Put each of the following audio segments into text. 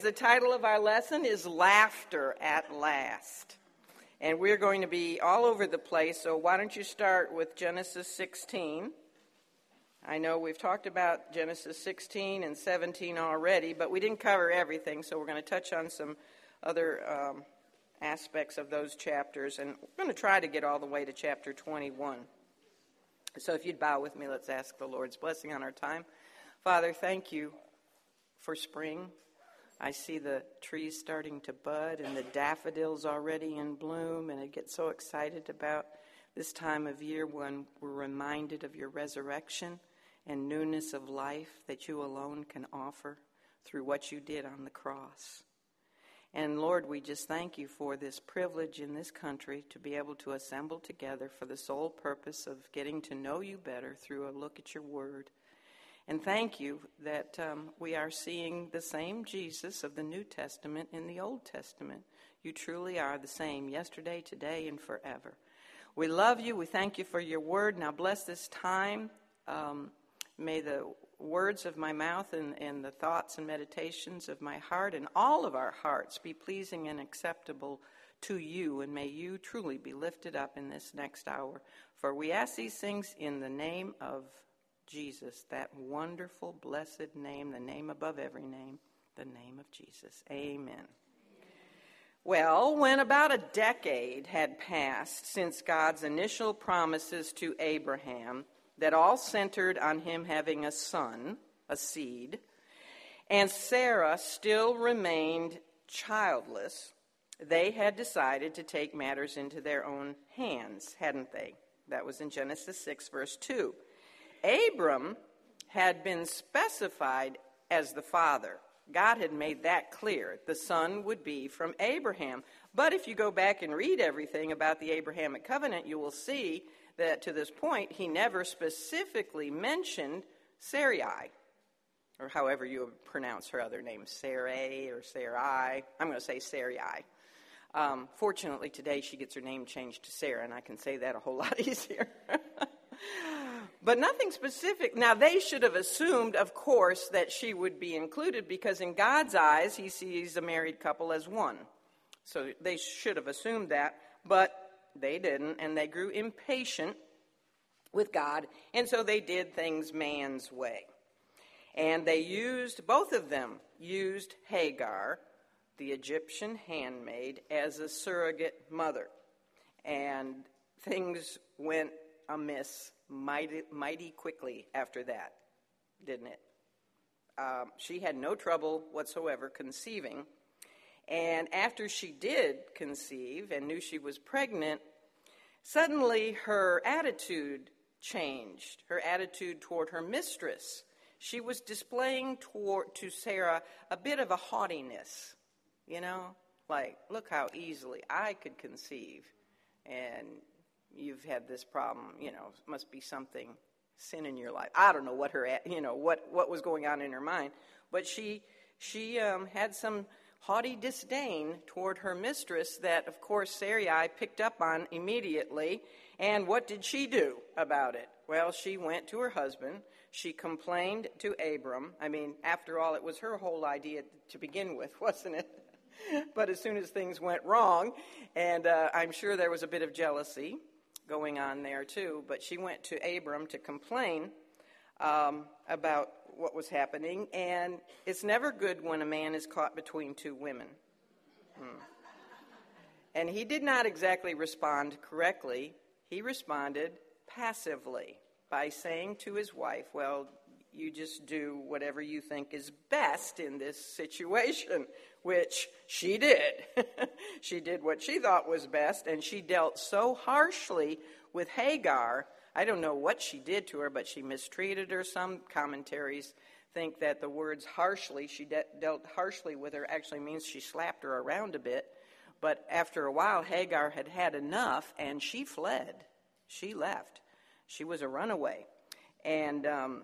The title of our lesson is Laughter at Last. And we're going to be all over the place, so why don't you start with Genesis 16? I know we've talked about Genesis 16 and 17 already, but we didn't cover everything, so we're going to touch on some other um, aspects of those chapters, and we're going to try to get all the way to chapter 21. So if you'd bow with me, let's ask the Lord's blessing on our time. Father, thank you for spring. I see the trees starting to bud and the daffodils already in bloom, and I get so excited about this time of year when we're reminded of your resurrection and newness of life that you alone can offer through what you did on the cross. And Lord, we just thank you for this privilege in this country to be able to assemble together for the sole purpose of getting to know you better through a look at your word. And thank you that um, we are seeing the same Jesus of the New Testament in the Old Testament. You truly are the same yesterday, today, and forever. We love you. We thank you for your word. Now bless this time. Um, may the words of my mouth and, and the thoughts and meditations of my heart and all of our hearts be pleasing and acceptable to you, and may you truly be lifted up in this next hour. For we ask these things in the name of Jesus, that wonderful, blessed name, the name above every name, the name of Jesus. Amen. Well, when about a decade had passed since God's initial promises to Abraham, that all centered on him having a son, a seed, and Sarah still remained childless, they had decided to take matters into their own hands, hadn't they? That was in Genesis 6, verse 2. Abram had been specified as the father. God had made that clear. The son would be from Abraham. But if you go back and read everything about the Abrahamic covenant, you will see that to this point, he never specifically mentioned Sarai, or however you pronounce her other name, Sarai or Sarai. I'm going to say Sarai. Um, fortunately, today she gets her name changed to Sarah, and I can say that a whole lot easier. But nothing specific. Now, they should have assumed, of course, that she would be included because in God's eyes, he sees a married couple as one. So they should have assumed that, but they didn't, and they grew impatient with God, and so they did things man's way. And they used, both of them used Hagar, the Egyptian handmaid, as a surrogate mother. And things went amiss mighty, mighty quickly after that, didn't it? Um, she had no trouble whatsoever conceiving. And after she did conceive and knew she was pregnant, suddenly her attitude changed, her attitude toward her mistress. She was displaying toward, to Sarah a bit of a haughtiness, you know, like, look how easily I could conceive, and you've had this problem, you know, must be something sin in your life. I don't know what her, you know, what what was going on in her mind, but she she um, had some haughty disdain toward her mistress that, of course, Sarai picked up on immediately. And what did she do about it? Well, she went to her husband. She complained to Abram. I mean, after all, it was her whole idea to begin with, wasn't it? but as soon as things went wrong, and uh, I'm sure there was a bit of jealousy going on there too, but she went to Abram to complain um, about what was happening, and it's never good when a man is caught between two women. Hmm. And he did not exactly respond correctly. He responded passively by saying to his wife, Well, you just do whatever you think is best in this situation, which she did. she did what she thought was best, and she dealt so harshly with Hagar I don't know what she did to her, but she mistreated her. Some commentaries think that the words harshly, she de- dealt harshly with her, actually means she slapped her around a bit. But after a while, Hagar had had enough and she fled. She left. She was a runaway. And um,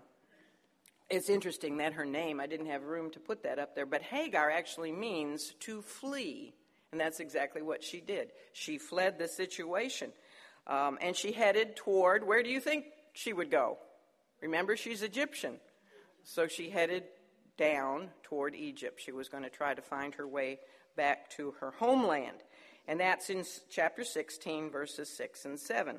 it's interesting that her name, I didn't have room to put that up there, but Hagar actually means to flee. And that's exactly what she did. She fled the situation. Um, and she headed toward, where do you think she would go? Remember, she's Egyptian. So she headed down toward Egypt. She was going to try to find her way back to her homeland. And that's in chapter 16, verses 6 and 7.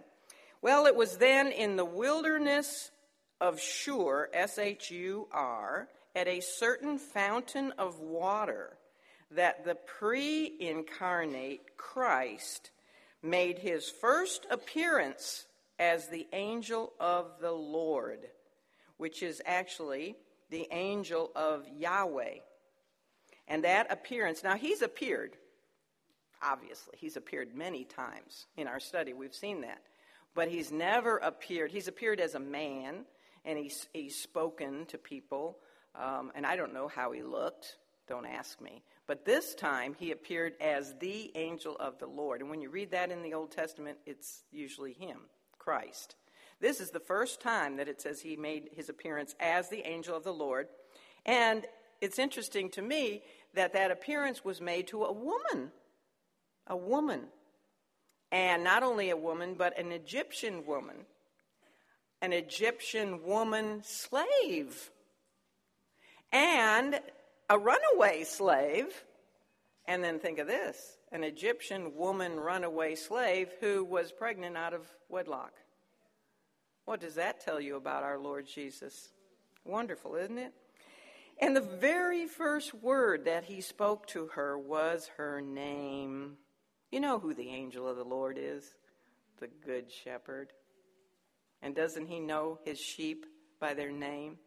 Well, it was then in the wilderness of Shur, S H U R, at a certain fountain of water, that the pre incarnate Christ made his first appearance as the angel of the Lord, which is actually the angel of Yahweh. And that appearance, now he's appeared, obviously, he's appeared many times in our study. We've seen that. But he's never appeared, he's appeared as a man, and he's, he's spoken to people. Um, and I don't know how he looked, don't ask me. But this time he appeared as the angel of the Lord. And when you read that in the Old Testament, it's usually him, Christ. This is the first time that it says he made his appearance as the angel of the Lord. And it's interesting to me that that appearance was made to a woman. A woman. And not only a woman, but an Egyptian woman. An Egyptian woman slave. And a runaway slave. And then think of this an Egyptian woman runaway slave who was pregnant out of wedlock. What does that tell you about our Lord Jesus? Wonderful, isn't it? And the very first word that he spoke to her was her name. You know who the angel of the Lord is? The Good Shepherd. And doesn't he know his sheep by their name?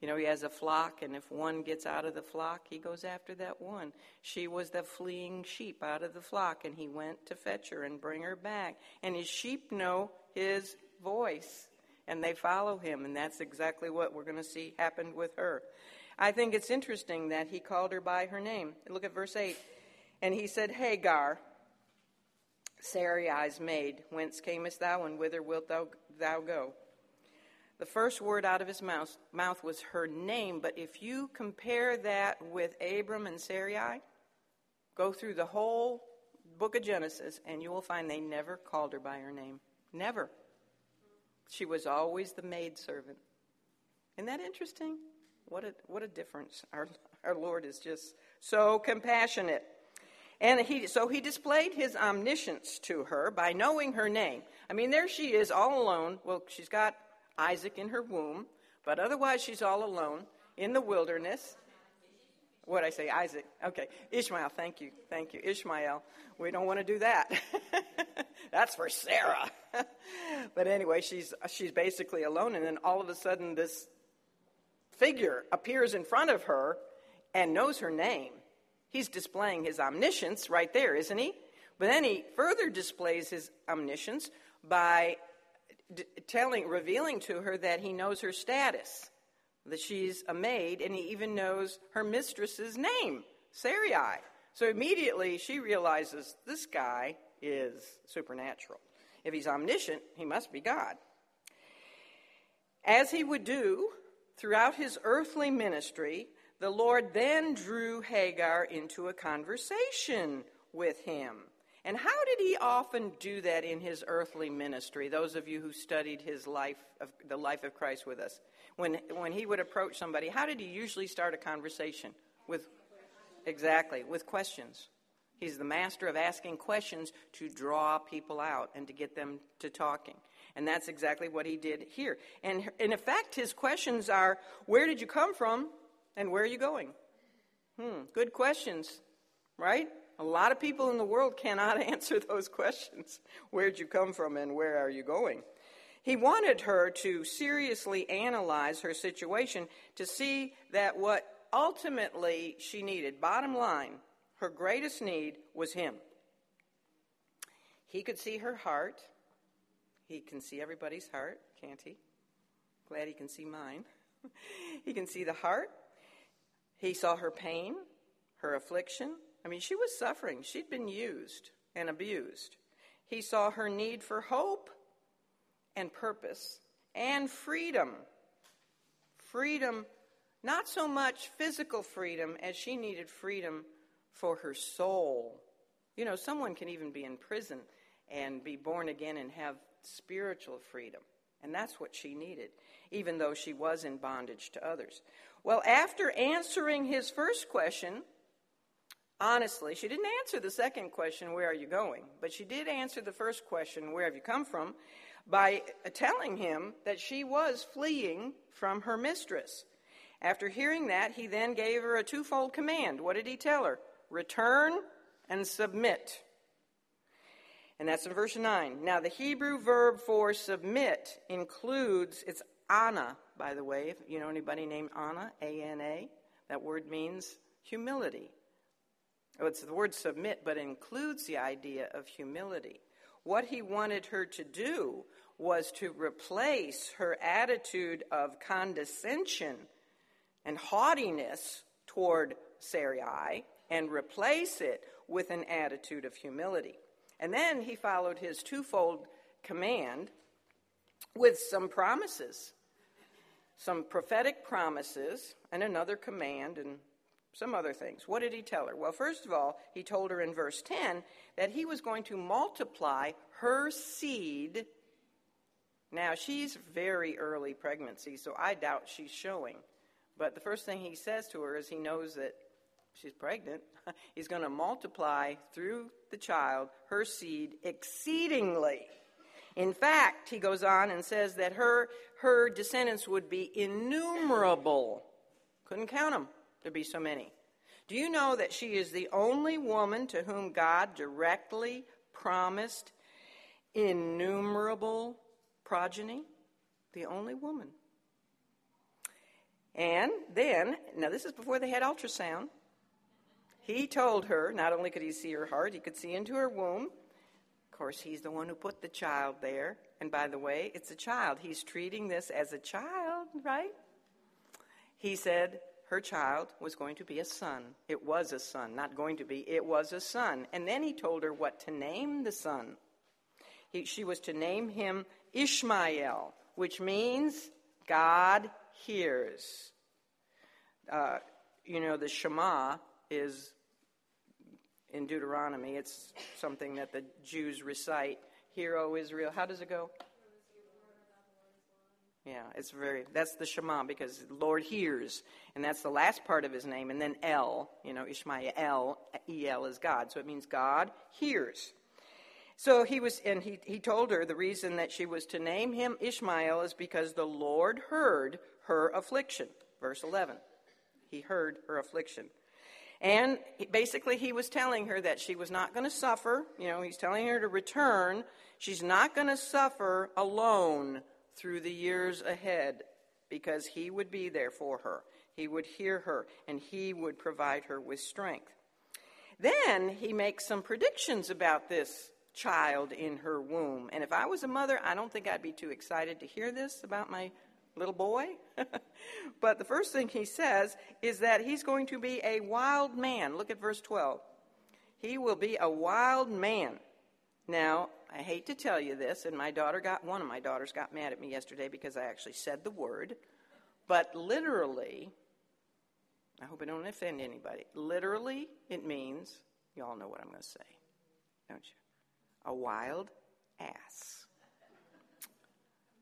You know, he has a flock, and if one gets out of the flock, he goes after that one. She was the fleeing sheep out of the flock, and he went to fetch her and bring her back. And his sheep know his voice and they follow him, and that's exactly what we're going to see happened with her. I think it's interesting that he called her by her name. Look at verse 8. And he said, Hagar, Sarai's maid, whence camest thou, and whither wilt thou, thou go? The first word out of his mouth, mouth was her name, but if you compare that with Abram and Sarai, go through the whole book of Genesis, and you will find they never called her by her name. Never. She was always the maid servant. Isn't that interesting? What a, what a difference. Our, our Lord is just so compassionate. And he, so he displayed his omniscience to her by knowing her name. I mean, there she is all alone. Well, she's got Isaac in her womb, but otherwise she's all alone in the wilderness. What I say, Isaac? Okay, Ishmael. Thank you, thank you, Ishmael. We don't want to do that. That's for Sarah. but anyway, she's she's basically alone, and then all of a sudden, this figure appears in front of her and knows her name. He's displaying his omniscience right there, isn't he? But then he further displays his omniscience by d- telling, revealing to her that he knows her status that she's a maid, and he even knows her mistress's name, Sarai. So immediately she realizes this guy is supernatural. If he's omniscient, he must be God. As he would do throughout his earthly ministry, the Lord then drew Hagar into a conversation with him. And how did he often do that in his earthly ministry? Those of you who studied his life, of, the life of Christ with us when, when he would approach somebody, how did he usually start a conversation? With exactly with questions. He's the master of asking questions to draw people out and to get them to talking. And that's exactly what he did here. And in effect, his questions are where did you come from and where are you going? Hmm, good questions, right? A lot of people in the world cannot answer those questions. Where'd you come from and where are you going? He wanted her to seriously analyze her situation to see that what ultimately she needed, bottom line, her greatest need was him. He could see her heart. He can see everybody's heart, can't he? Glad he can see mine. he can see the heart. He saw her pain, her affliction. I mean, she was suffering. She'd been used and abused. He saw her need for hope and purpose and freedom. Freedom, not so much physical freedom as she needed freedom for her soul. You know, someone can even be in prison and be born again and have spiritual freedom. And that's what she needed, even though she was in bondage to others. Well, after answering his first question, honestly, she didn't answer the second question, Where are you going? But she did answer the first question, Where have you come from? by telling him that she was fleeing from her mistress. After hearing that, he then gave her a twofold command. What did he tell her? Return and submit. And that's in verse 9. Now, the Hebrew verb for submit includes, it's ana, by the way. If you know anybody named Anna, A N A, that word means humility. Oh, it's the word submit, but includes the idea of humility. What he wanted her to do was to replace her attitude of condescension and haughtiness toward Sarai and replace it with an attitude of humility. And then he followed his twofold command with some promises, some prophetic promises, and another command, and some other things. What did he tell her? Well, first of all, he told her in verse 10 that he was going to multiply her seed. Now, she's very early pregnancy, so I doubt she's showing. But the first thing he says to her is he knows that she's pregnant. He's going to multiply through the child her seed exceedingly. In fact, he goes on and says that her, her descendants would be innumerable. Couldn't count them, there'd be so many. Do you know that she is the only woman to whom God directly promised innumerable progeny? The only woman. And then, now this is before they had ultrasound, he told her not only could he see her heart, he could see into her womb. Of course, he's the one who put the child there. And by the way, it's a child. He's treating this as a child, right? He said her child was going to be a son. It was a son, not going to be, it was a son. And then he told her what to name the son. He, she was to name him Ishmael, which means God hears. Uh, you know, the Shema is in Deuteronomy. It's something that the Jews recite. Hear, O Israel. How does it go? Yeah, it's very, that's the Shema because Lord hears, and that's the last part of his name. And then El, you know, Ishmael, El is God. So it means God hears. So he was, and he, he told her the reason that she was to name him Ishmael is because the Lord heard her affliction. Verse 11. He heard her affliction. And basically, he was telling her that she was not going to suffer. You know, he's telling her to return. She's not going to suffer alone through the years ahead because he would be there for her. He would hear her, and he would provide her with strength. Then he makes some predictions about this child in her womb. And if I was a mother, I don't think I'd be too excited to hear this about my little boy. but the first thing he says is that he's going to be a wild man. Look at verse 12. He will be a wild man. Now, I hate to tell you this, and my daughter got, one of my daughters got mad at me yesterday because I actually said the word. But literally, I hope I don't offend anybody. Literally, it means, you all know what I'm going to say, don't you? A wild ass.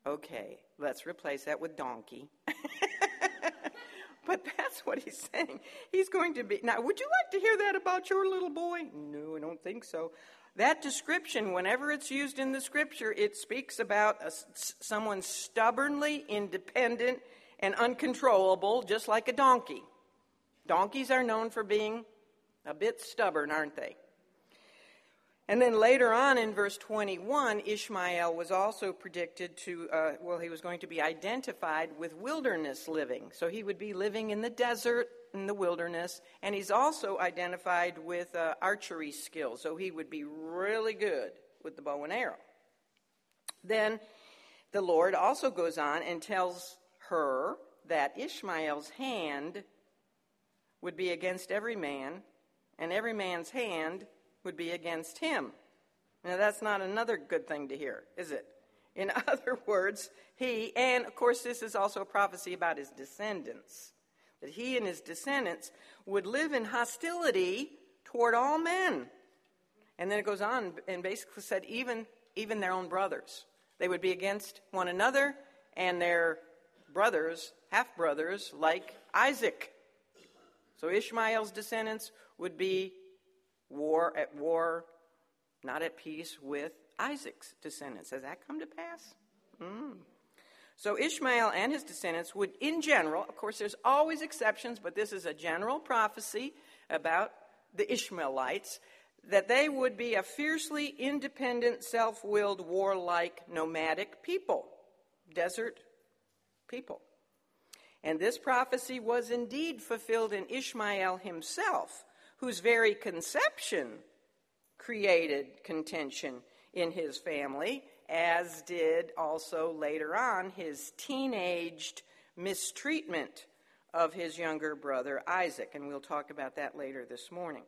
Okay, let's replace that with donkey. but that's what he's saying. He's going to be. Now, would you like to hear that about your little boy? No, I don't think so. That description, whenever it's used in the scripture, it speaks about a, someone stubbornly independent and uncontrollable, just like a donkey. Donkeys are known for being a bit stubborn, aren't they? And then later on in verse 21, Ishmael was also predicted to, uh, well, he was going to be identified with wilderness living. So he would be living in the desert, in the wilderness, and he's also identified with uh, archery skills. So he would be really good with the bow and arrow. Then the Lord also goes on and tells her that Ishmael's hand would be against every man, and every man's hand would be against him. Now, that's not another good thing to hear, is it? In other words, he, and of course, this is also a prophecy about his descendants, that he and his descendants would live in hostility toward all men. And then it goes on and basically said, even, even their own brothers. They would be against one another, and their brothers half brothers like Isaac. So Ishmael's descendants would be war at war, not at peace with Isaac's descendants. Has that come to pass? Mm. So Ishmael and his descendants would, in general, of course, there's always exceptions, but this is a general prophecy about the Ishmaelites, that they would be a fiercely independent, self willed, warlike, nomadic people, desert people. And this prophecy was indeed fulfilled in Ishmael himself, whose very conception created contention in his family, as did also later on his teenaged mistreatment of his younger brother Isaac. And we'll talk about that later this morning.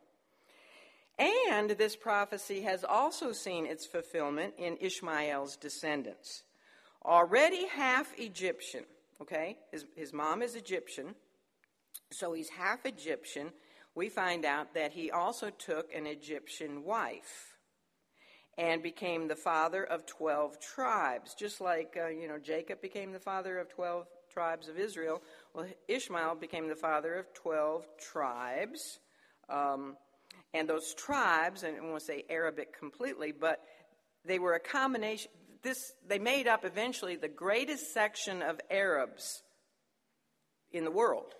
And this prophecy has also seen its fulfillment in Ishmael's descendants. Already half Egyptian, okay? His, his mom is Egyptian, so he's half Egyptian. We find out that he also took an Egyptian wife and became the father of 12 tribes, just like, uh, you know, Jacob became the father of 12 tribes of Israel. Well, Ishmael became the father of 12 tribes. Um, and those tribes, and I won't say Arabic completely, but they were a combination. This, they made up eventually the greatest section of Arabs in the world.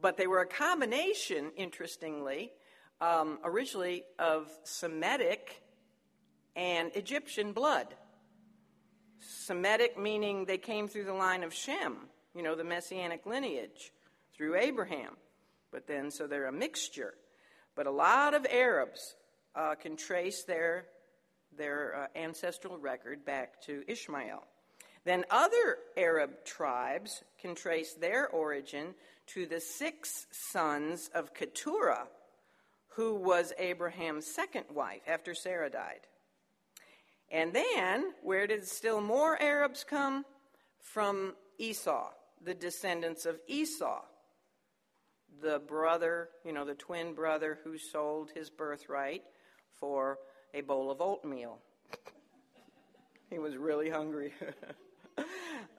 But they were a combination, interestingly, um, originally of Semitic and Egyptian blood. Semitic meaning they came through the line of Shem, you know, the messianic lineage, through Abraham. But then, so they're a mixture. But a lot of Arabs uh, can trace their, their uh, ancestral record back to Ishmael. Then other Arab tribes can trace their origin to the six sons of Keturah, who was Abraham's second wife after Sarah died. And then, where did still more Arabs come? From Esau, the descendants of Esau the brother, you know, the twin brother who sold his birthright for a bowl of oatmeal. he was really hungry.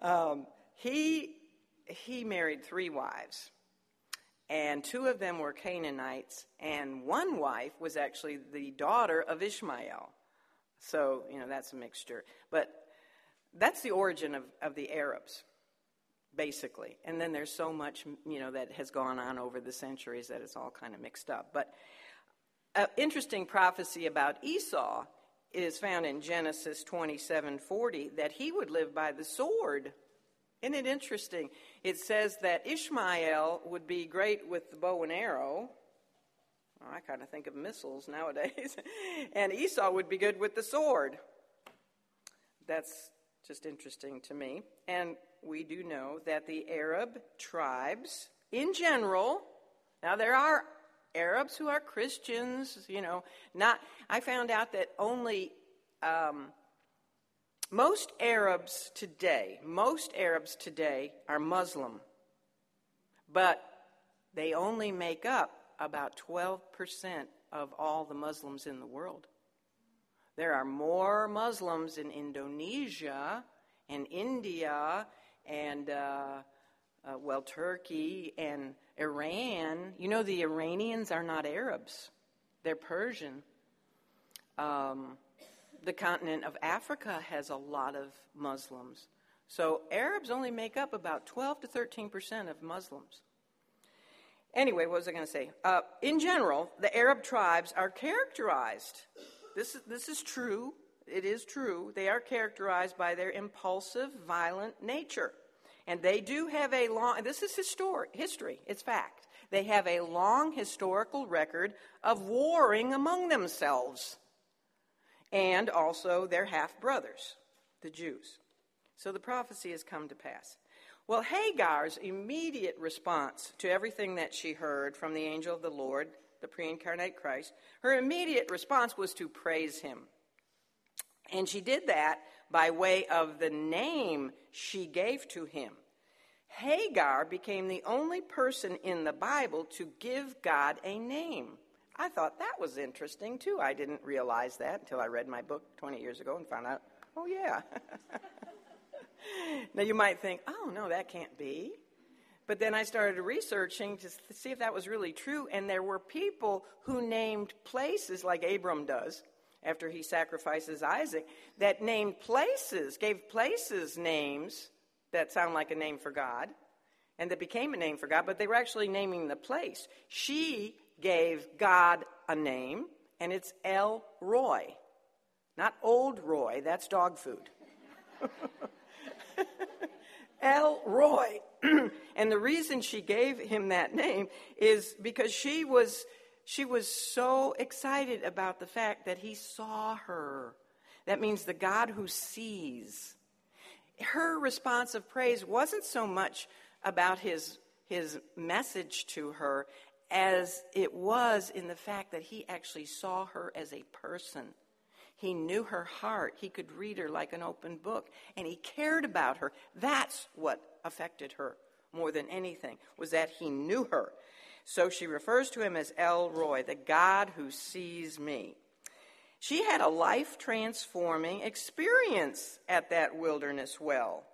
um, he, he married three wives, and two of them were Canaanites, and one wife was actually the daughter of Ishmael. So, you know, that's a mixture. But that's the origin of, of the Arabs basically. And then there's so much, you know, that has gone on over the centuries that it's all kind of mixed up. But an interesting prophecy about Esau is found in Genesis 27:40 that he would live by the sword. Isn't it interesting? It says that Ishmael would be great with the bow and arrow. Well, I kind of think of missiles nowadays. and Esau would be good with the sword. That's just interesting to me. And we do know that the Arab tribes, in general, now there are Arabs who are Christians, you know, not, I found out that only, um, most Arabs today, most Arabs today are Muslim, but they only make up about 12% of all the Muslims in the world. There are more Muslims in Indonesia and India and, uh, uh, well, Turkey and Iran. You know, the Iranians are not Arabs, they're Persian. Um, the continent of Africa has a lot of Muslims. So Arabs only make up about 12 to 13 percent of Muslims. Anyway, what was I going to say? Uh, in general, the Arab tribes are characterized. This is, this is true it is true, they are characterized by their impulsive, violent nature. And they do have a long, this is histori- history, it's fact. They have a long historical record of warring among themselves. And also their half brothers, the Jews. So the prophecy has come to pass. Well, Hagar's immediate response to everything that she heard from the angel of the Lord, the pre incarnate Christ, her immediate response was to praise him. And she did that by way of the name she gave to him. Hagar became the only person in the Bible to give God a name. I thought that was interesting too. I didn't realize that until I read my book 20 years ago and found out, oh, yeah. now you might think, oh, no, that can't be. But then I started researching to see if that was really true, and there were people who named places like Abram does after he sacrifices Isaac that named places, gave places names that sound like a name for God and that became a name for God, but they were actually naming the place. She gave God a name, and it's El Roi. Not Old Roy, that's dog food. El Roi. and the reason she gave him that name is because she was she was so excited about the fact that he saw her. That means the God who sees. Her response of praise wasn't so much about his, his message to her as it was in the fact that he actually saw her as a person. He knew her heart. He could read her like an open book, and he cared about her. That's what affected her more than anything, was that he knew her. So she refers to him as El Roi, the God who sees me. She had a life transforming experience at that wilderness well.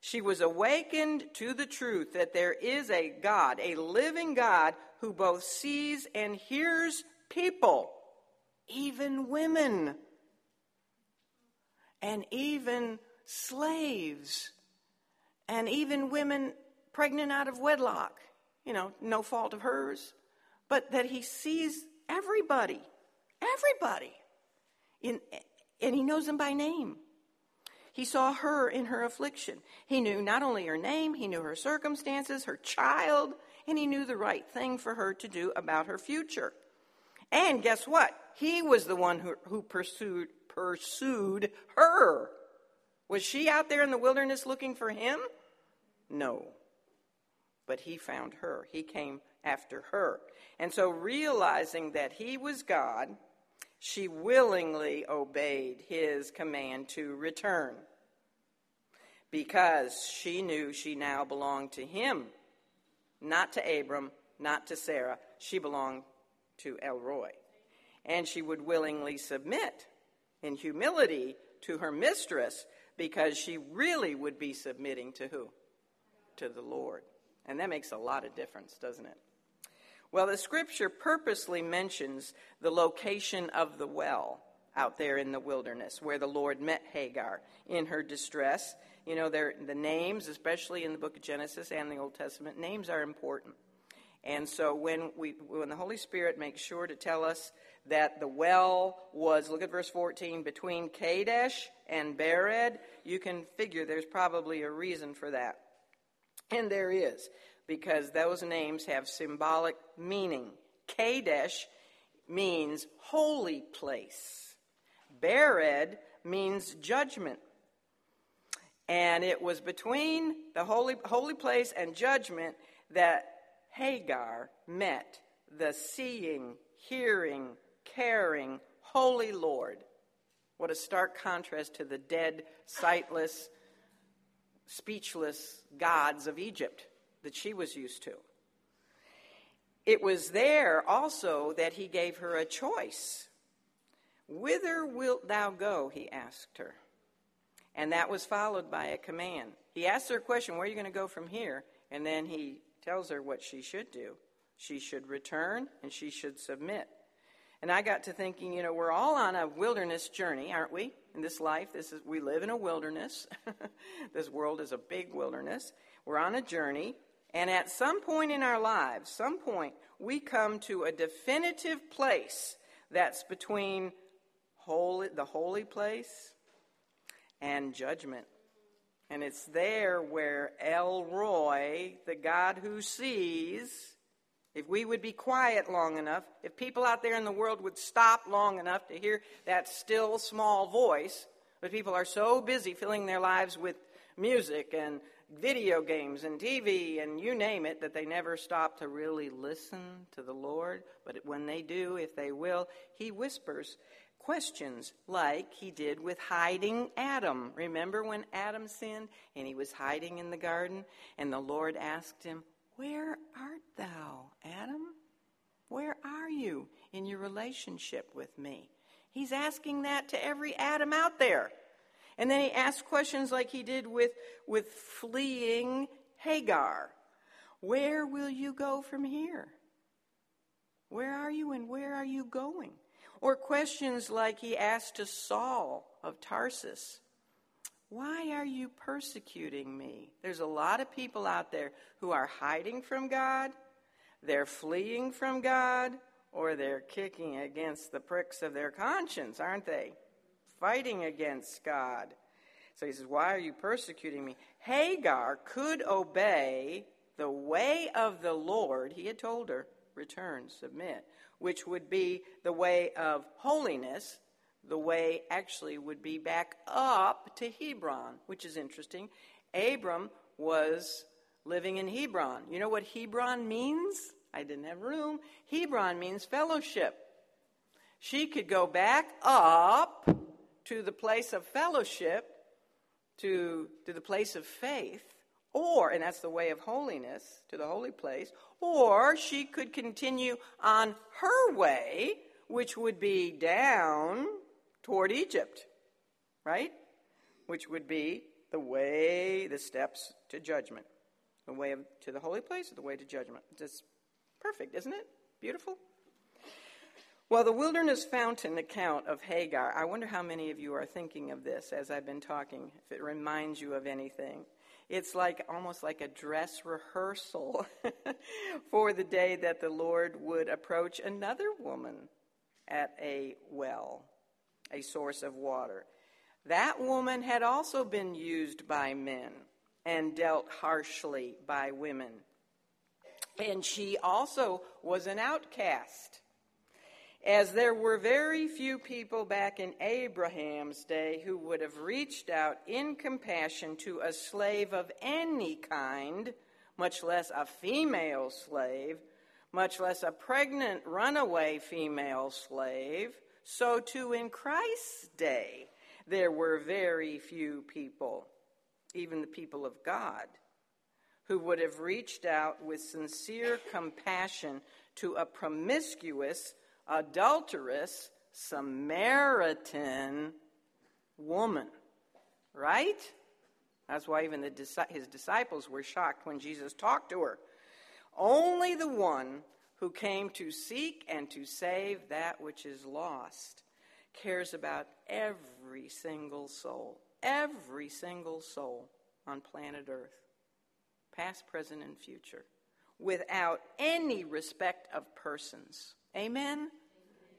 She was awakened to the truth that there is a God, a living God, who both sees and hears people, even women, and even slaves, and even women pregnant out of wedlock. You know, no fault of hers, but that he sees everybody, everybody, in, and he knows them by name. He saw her in her affliction. He knew not only her name, he knew her circumstances, her child, and he knew the right thing for her to do about her future. And guess what? He was the one who, who pursued, pursued her. Was she out there in the wilderness looking for him? No. But he found her. He came after her. And so, realizing that he was God, she willingly obeyed his command to return because she knew she now belonged to him, not to Abram, not to Sarah. She belonged to El Roi. And she would willingly submit in humility to her mistress because she really would be submitting to who? To the Lord. And that makes a lot of difference, doesn't it? Well, the scripture purposely mentions the location of the well out there in the wilderness where the Lord met Hagar in her distress. You know, the names, especially in the book of Genesis and the Old Testament, names are important. And so when, we, when the Holy Spirit makes sure to tell us that the well was, look at verse 14, between Kadesh and Bered, you can figure there's probably a reason for that. And there is because those names have symbolic meaning. Kadesh means holy place. Bered means judgment. And it was between the holy, holy place and judgment that Hagar met the seeing, hearing, caring, holy Lord. What a stark contrast to the dead, sightless, speechless gods of Egypt that she was used to. It was there also that he gave her a choice. Whither wilt thou go? He asked her. And that was followed by a command. He asked her a question, Where are you going to go from here? And then he tells her what she should do. She should return and she should submit. And I got to thinking, you know, we're all on a wilderness journey, aren't we? In this life, this is we live in a wilderness. this world is a big wilderness. We're on a journey. And at some point in our lives, some point, we come to a definitive place that's between holy, the holy place and judgment. And it's there where El Roi, the God who sees, if we would be quiet long enough, if people out there in the world would stop long enough to hear that still small voice, but people are so busy filling their lives with music and video games and TV and you name it that they never stop to really listen to the Lord. But when they do, if they will, He whispers questions like He did with hiding Adam. Remember when Adam sinned and he was hiding in the garden and the Lord asked him, Where art thou, Adam? Where are you in your relationship with me? He's asking that to every Adam out there. And then he asks questions like he did with, with fleeing Hagar. Where will you go from here? Where are you and where are you going? Or questions like he asked to Saul of Tarsus Why are you persecuting me? There's a lot of people out there who are hiding from God, they're fleeing from God, or they're kicking against the pricks of their conscience, aren't they? Fighting against God. So he says, Why are you persecuting me? Hagar could obey the way of the Lord, he had told her, return, submit, which would be the way of holiness. The way actually would be back up to Hebron, which is interesting. Abram was living in Hebron. You know what Hebron means? I didn't have room. Hebron means fellowship. She could go back up to the place of fellowship, to, to the place of faith, or, and that's the way of holiness, to the holy place, or she could continue on her way, which would be down toward Egypt, right? Which would be the way, the steps to judgment. The way of, to the holy place the way to judgment. Just perfect, isn't it? Beautiful? Well, the wilderness fountain account of Hagar, I wonder how many of you are thinking of this as I've been talking, if it reminds you of anything. It's like almost like a dress rehearsal for the day that the Lord would approach another woman at a well, a source of water. That woman had also been used by men and dealt harshly by women. And she also was an outcast as there were very few people back in Abraham's day who would have reached out in compassion to a slave of any kind, much less a female slave, much less a pregnant runaway female slave, so too in Christ's day there were very few people, even the people of God, who would have reached out with sincere compassion to a promiscuous adulterous Samaritan woman. Right? That's why even the, his disciples were shocked when Jesus talked to her. Only the one who came to seek and to save that which is lost cares about every single soul, every single soul on planet Earth, past, present, and future, without any respect of persons. Amen?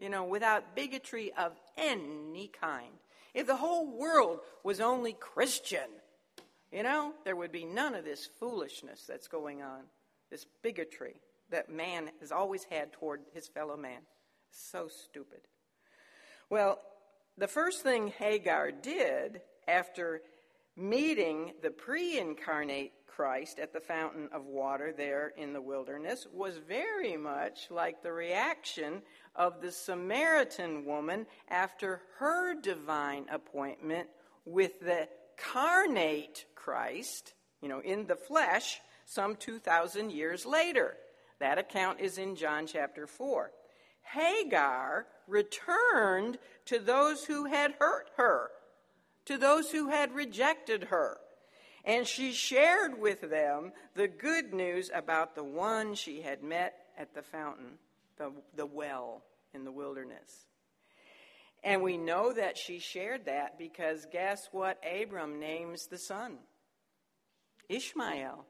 You know, without bigotry of any kind. If the whole world was only Christian, you know, there would be none of this foolishness that's going on, this bigotry that man has always had toward his fellow man. So stupid. Well, the first thing Hagar did after meeting the pre incarnate Christ at the fountain of water there in the wilderness was very much like the reaction of the Samaritan woman after her divine appointment with the carnate Christ, you know, in the flesh, some 2,000 years later. That account is in John chapter 4. Hagar returned to those who had hurt her, to those who had rejected her and she shared with them the good news about the one she had met at the fountain, the, the well in the wilderness. And we know that she shared that because guess what Abram names the son? Ishmael.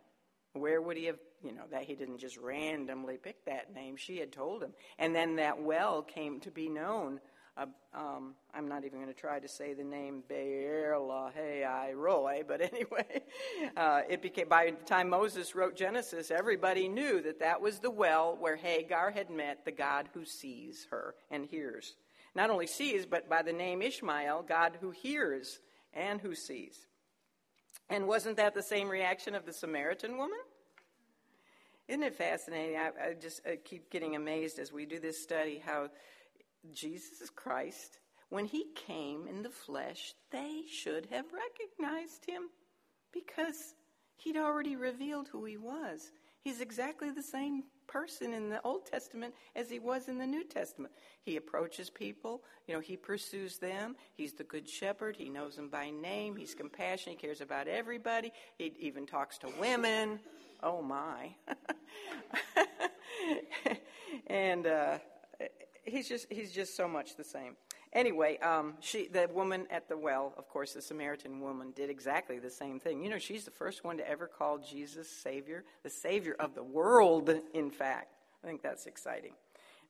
Where would he have, you know, that he didn't just randomly pick that name. She had told him. And then that well came to be known uh, um, I'm not even going to try to say the name Be'er Lahai Roi, but anyway, uh, it became by the time Moses wrote Genesis, everybody knew that that was the well where Hagar had met the God who sees her and hears. Not only sees, but by the name Ishmael, God who hears and who sees. And wasn't that the same reaction of the Samaritan woman? Isn't it fascinating? I, I just I keep getting amazed as we do this study how Jesus Christ, when he came in the flesh, they should have recognized him because he'd already revealed who he was. He's exactly the same person in the Old Testament as he was in the New Testament. He approaches people, you know, he pursues them. He's the good shepherd. He knows them by name. He's compassionate. He cares about everybody. He even talks to women. Oh my. and uh, he's just he's just so much the same. Anyway, um, she the woman at the well, of course, the Samaritan woman did exactly the same thing. You know, she's the first one to ever call Jesus Savior, the Savior of the world. In fact, I think that's exciting.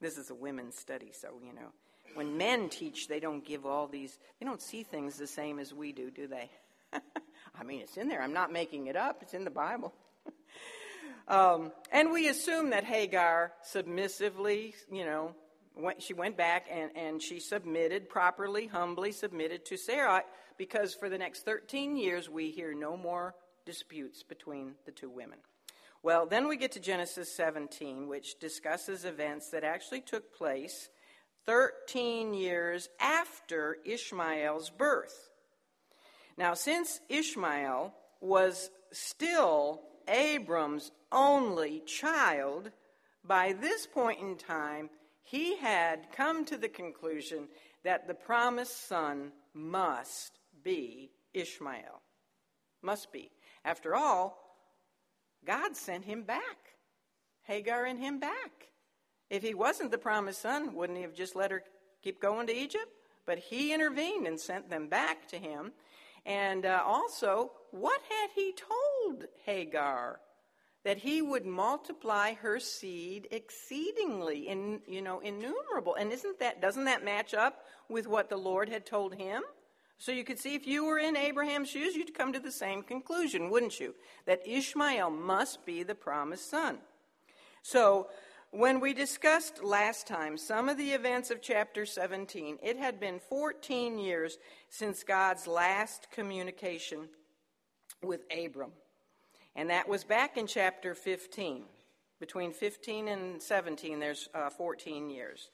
This is a women's study, so you know, when men teach, they don't give all these. They don't see things the same as we do, do they? I mean, it's in there. I'm not making it up. It's in the Bible. um, and we assume that Hagar submissively, you know, went, she went back and, and she submitted properly, humbly submitted to Sarah because for the next 13 years we hear no more disputes between the two women. Well, then we get to Genesis 17, which discusses events that actually took place 13 years after Ishmael's birth. Now, since Ishmael was still Abram's only child, by this point in time, he had come to the conclusion that the promised son must be Ishmael. Must be. After all, God sent him back, Hagar and him back. If he wasn't the promised son, wouldn't he have just let her keep going to Egypt? But he intervened and sent them back to him. And uh, also, what had he told Hagar? That he would multiply her seed exceedingly, in you know, innumerable. And isn't that doesn't that match up with what the Lord had told him? So you could see if you were in Abraham's shoes, you'd come to the same conclusion, wouldn't you? That Ishmael must be the promised son. So when we discussed last time some of the events of chapter 17, it had been 14 years since God's last communication with Abram. And that was back in chapter 15. Between 15 and 17, there's uh, 14 years.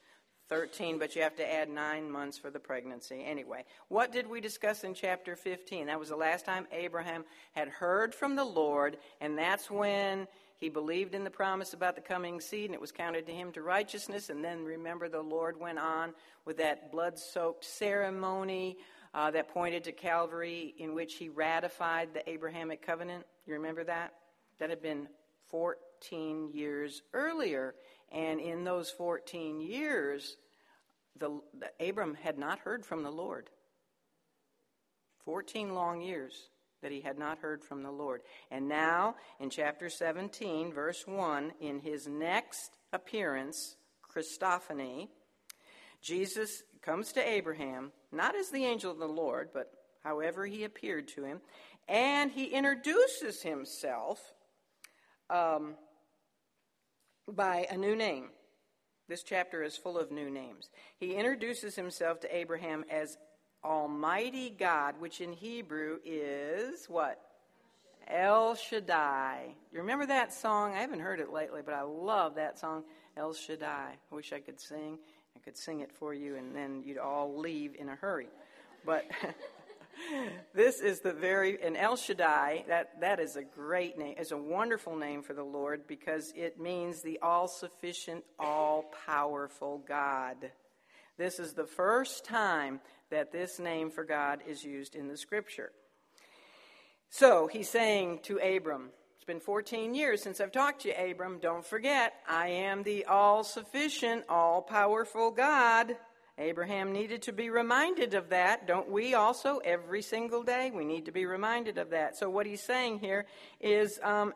13, but you have to add nine months for the pregnancy. Anyway, what did we discuss in chapter 15? That was the last time Abraham had heard from the Lord, and that's when he believed in the promise about the coming seed, and it was counted to him to righteousness. And then remember, the Lord went on with that blood soaked ceremony uh, that pointed to Calvary, in which he ratified the Abrahamic covenant. You remember that? That had been 14 years earlier. And in those 14 years, the, the Abram had not heard from the Lord. 14 long years that he had not heard from the Lord. And now, in chapter 17, verse 1, in his next appearance, Christophany, Jesus comes to Abraham, not as the angel of the Lord, but however he appeared to him, and he introduces himself um, by a new name. This chapter is full of new names. He introduces himself to Abraham as Almighty God, which in Hebrew is what? El Shaddai. You remember that song? I haven't heard it lately, but I love that song, El Shaddai. I wish I could sing. I could sing it for you, and then you'd all leave in a hurry. But this is the very, and El Shaddai, that, that is a great name, is a wonderful name for the Lord because it means the all sufficient, all powerful God. This is the first time that this name for God is used in the scripture. So he's saying to Abram, been 14 years since I've talked to you, Abram. Don't forget, I am the all sufficient, all powerful God. Abraham needed to be reminded of that. Don't we also? Every single day, we need to be reminded of that. So, what he's saying here is um,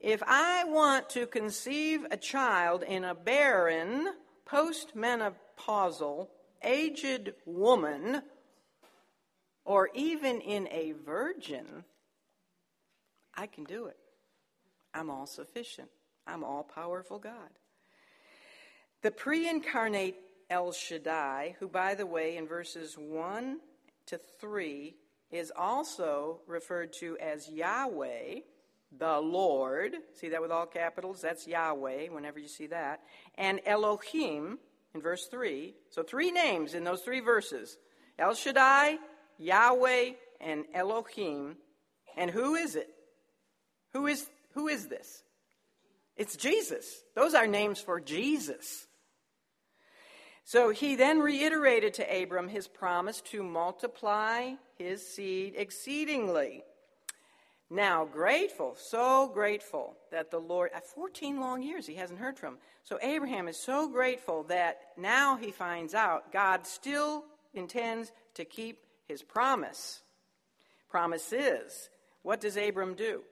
if I want to conceive a child in a barren, postmenopausal, aged woman or even in a virgin, I can do it. I'm all sufficient. I'm all powerful God. The pre incarnate El Shaddai, who, by the way, in verses 1 to 3, is also referred to as Yahweh, the Lord. See that with all capitals? That's Yahweh, whenever you see that. And Elohim, in verse 3. So, three names in those three verses El Shaddai, Yahweh, and Elohim. And who is it? Who is, who is this? It's Jesus. Those are names for Jesus. So he then reiterated to Abram his promise to multiply his seed exceedingly. Now, grateful, so grateful that the Lord, at 14 long years, he hasn't heard from. So, Abraham is so grateful that now he finds out God still intends to keep his promise. Promise is, what does Abram do?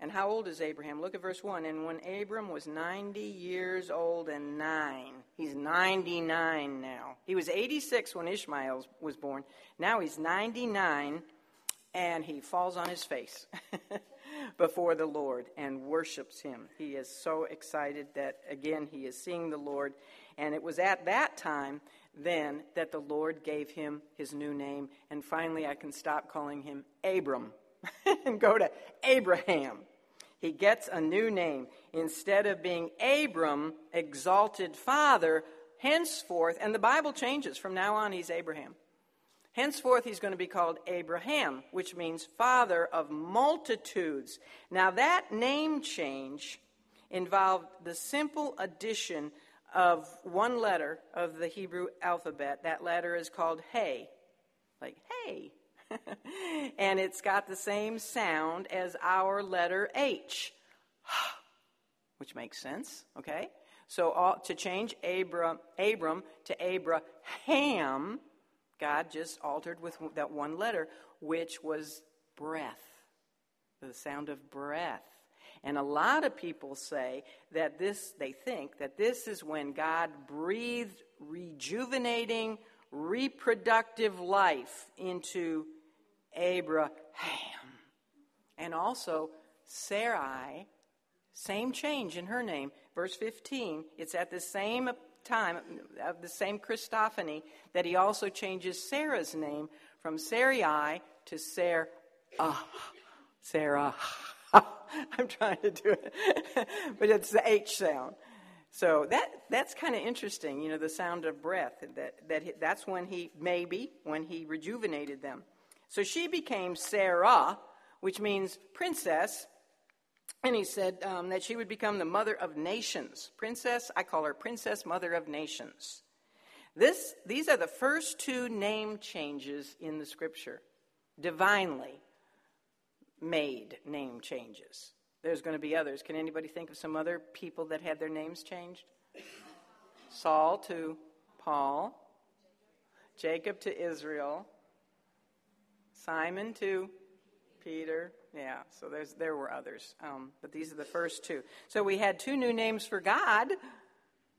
And how old is Abraham? Look at verse 1. And when Abram was 90 years old and nine, he's 99 now. He was 86 when Ishmael was born. Now he's 99 and he falls on his face before the Lord and worships him. He is so excited that, again, he is seeing the Lord. And it was at that time then that the Lord gave him his new name. And finally, I can stop calling him Abram and go to Abraham. He gets a new name. Instead of being Abram, exalted father, henceforth, and the Bible changes. From now on, he's Abraham. Henceforth, he's going to be called Abraham, which means father of multitudes. Now, that name change involved the simple addition of one letter of the Hebrew alphabet. That letter is called Hey, like hey. And it's got the same sound as our letter H, which makes sense, okay? So all, to change Abram, Abram to Abraham, God just altered with that one letter, which was breath, the sound of breath. And a lot of people say that this, they think that this is when God breathed rejuvenating, reproductive life into Abraham. And also Sarai, same change in her name. Verse 15, it's at the same time of the same Christophany that he also changes Sarah's name from Sarai to Sarah. Sarah. I'm trying to do it, but it's the H sound. So that that's kind of interesting, you know, the sound of breath. That that that's when he maybe when he rejuvenated them. So she became Sarah, which means princess, and he said um, that she would become the mother of nations. Princess, I call her Princess Mother of Nations. This, these are the first two name changes in the scripture, divinely made name changes. There's going to be others. Can anybody think of some other people that had their names changed? Saul to Paul, Jacob to Israel, Simon to Peter, yeah, so there's, there were others, um, but these are the first two. So we had two new names for God,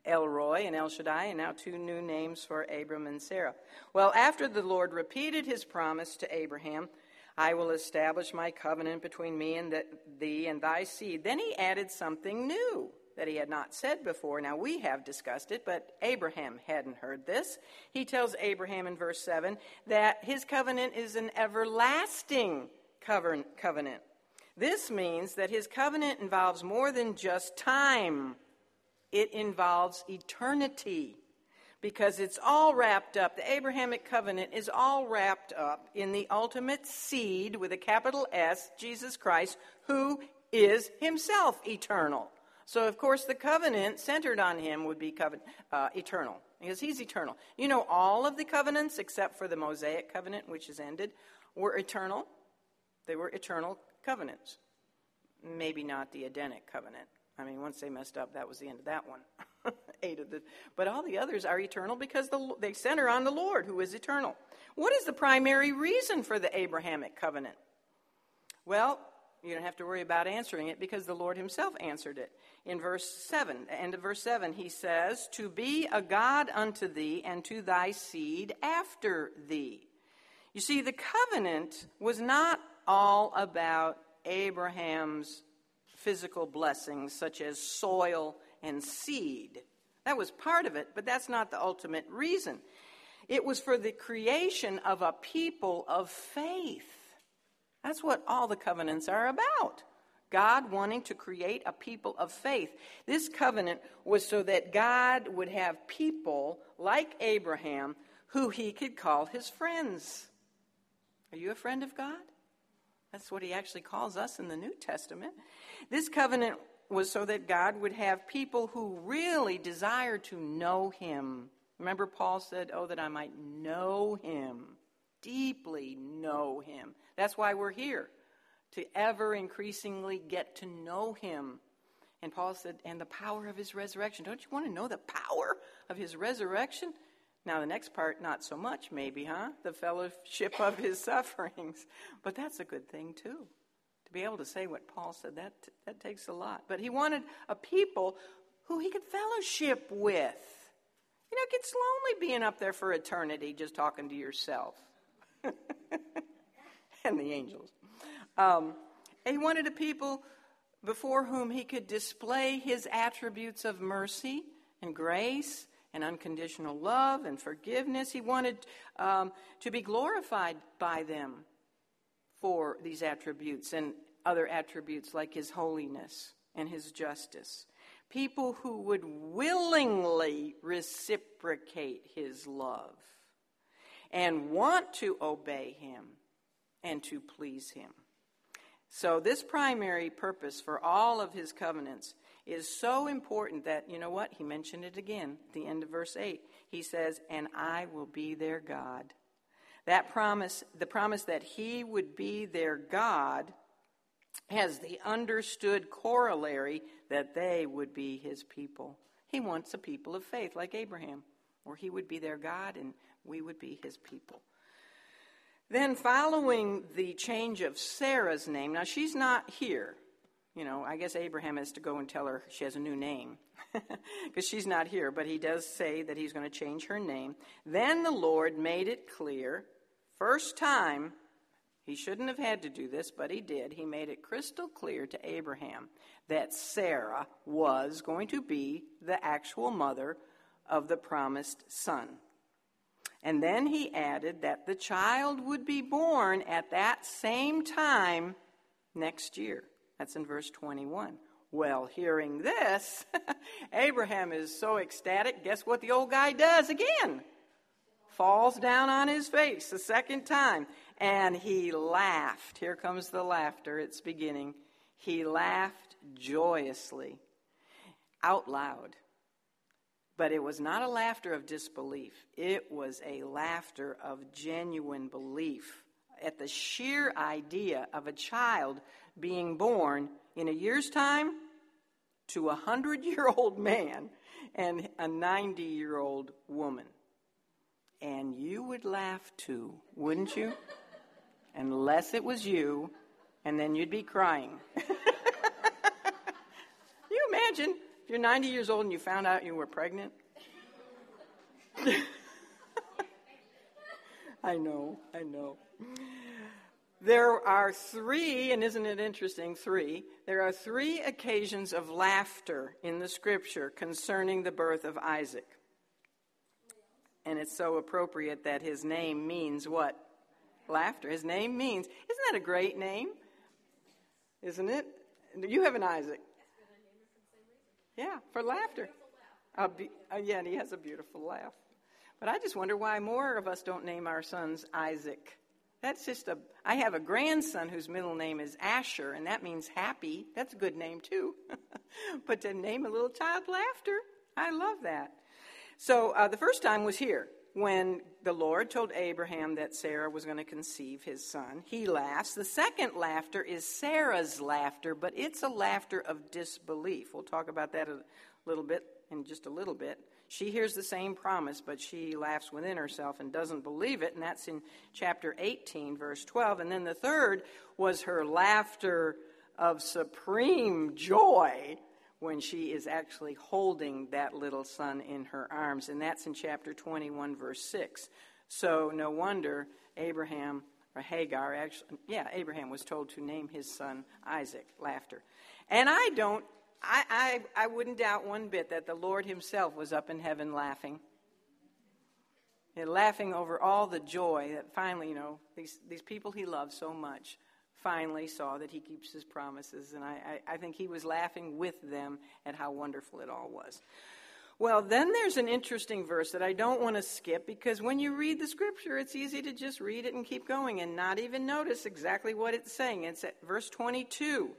El Roi and El Shaddai, and now two new names for Abram and Sarah. Well, after the Lord repeated his promise to Abraham, I will establish my covenant between me and the, thee and thy seed. Then he added something new that he had not said before. Now, we have discussed it, but Abraham hadn't heard this. He tells Abraham in verse 7 that his covenant is an everlasting covenant. This means that his covenant involves more than just time, it involves eternity because it's all wrapped up. The Abrahamic covenant is all wrapped up in the ultimate seed with a capital S, Jesus Christ, who is himself eternal. So, of course, the covenant centered on him would be covenant, uh, eternal because he's eternal. You know, all of the covenants except for the Mosaic covenant, which is ended, were eternal. They were eternal covenants. Maybe not the Edenic covenant. I mean, once they messed up, that was the end of that one. Eight of the, but all the others are eternal because the, they center on the Lord, who is eternal. What is the primary reason for the Abrahamic covenant? Well, you don't have to worry about answering it because the Lord Himself answered it. In verse 7, end of verse 7, He says, To be a God unto thee and to thy seed after thee. You see, the covenant was not all about Abraham's physical blessings, such as soil and seed. That was part of it, but that's not the ultimate reason. It was for the creation of a people of faith. That's what all the covenants are about. God wanting to create a people of faith. This covenant was so that God would have people like Abraham who he could call his friends. Are you a friend of God? That's what he actually calls us in the New Testament. This covenant was so that God would have people who really desire to know him. Remember, Paul said, Oh, that I might know him, deeply know him. That's why we're here, to ever increasingly get to know him. And Paul said, and the power of his resurrection. Don't you want to know the power of his resurrection? Now, the next part, not so much, maybe, huh? The fellowship of his sufferings. But that's a good thing, too. To be able to say what Paul said, that, that takes a lot. But he wanted a people who he could fellowship with. You know, it gets lonely being up there for eternity just talking to yourself and the angels. Um, he wanted a people before whom he could display his attributes of mercy and grace and unconditional love and forgiveness. He wanted um, to be glorified by them for these attributes and other attributes like his holiness and his justice. People who would willingly reciprocate his love and want to obey him and to please him. So, this primary purpose for all of his covenants is so important that, you know what? He mentioned it again at the end of verse 8. He says, And I will be their God. That promise, the promise that he would be their God, has the understood corollary that they would be his people. He wants a people of faith like Abraham, or he would be their God and we would be his people. Then, following the change of Sarah's name, now she's not here. You know, I guess Abraham has to go and tell her she has a new name because she's not here, but he does say that he's going to change her name. Then the Lord made it clear, first time, he shouldn't have had to do this, but he did. He made it crystal clear to Abraham that Sarah was going to be the actual mother of the promised son. And then he added that the child would be born at that same time next year. That's in verse 21. Well, hearing this, Abraham is so ecstatic. Guess what the old guy does again? Falls down on his face a second time. And he laughed. Here comes the laughter. It's beginning. He laughed joyously, out loud. But it was not a laughter of disbelief, it was a laughter of genuine belief at the sheer idea of a child being born in a year's time to a hundred year old man and a 90 year old woman. And you would laugh too, wouldn't you? Unless it was you, and then you'd be crying. you're 90 years old and you found out you were pregnant? I know, I know. There are three, and isn't it interesting? Three. There are three occasions of laughter in the scripture concerning the birth of Isaac. And it's so appropriate that his name means what? Laughter. His name means, isn't that a great name? Isn't it? You have an Isaac. Yeah, for laughter. Be, uh, yeah, and he has a beautiful laugh. But I just wonder why more of us don't name our sons Isaac. That's just a. I have a grandson whose middle name is Asher, and that means happy. That's a good name, too. but to name a little child Laughter, I love that. So uh, the first time was here when the Lord told Abraham that Sarah was going to conceive his son. He laughs. The second laughter is Sarah's laughter, but it's a laughter of disbelief. We'll talk about that a little bit in just a little bit. She hears the same promise, but she laughs within herself and doesn't believe it, and that's in chapter 18, verse 12. And then the third was her laughter of supreme joy when she is actually holding that little son in her arms, and that's in chapter 21, verse 6. So no wonder Abraham or Hagar actually, yeah, Abraham was told to name his son Isaac, laughter. And I don't I, I, I wouldn't doubt one bit that the Lord Himself was up in heaven laughing. And laughing over all the joy that finally, you know, these, these people He loves so much finally saw that He keeps His promises. And I, I, I think He was laughing with them at how wonderful it all was. Well, then there's an interesting verse that I don't want to skip because when you read the scripture, it's easy to just read it and keep going and not even notice exactly what it's saying. It's at verse 22.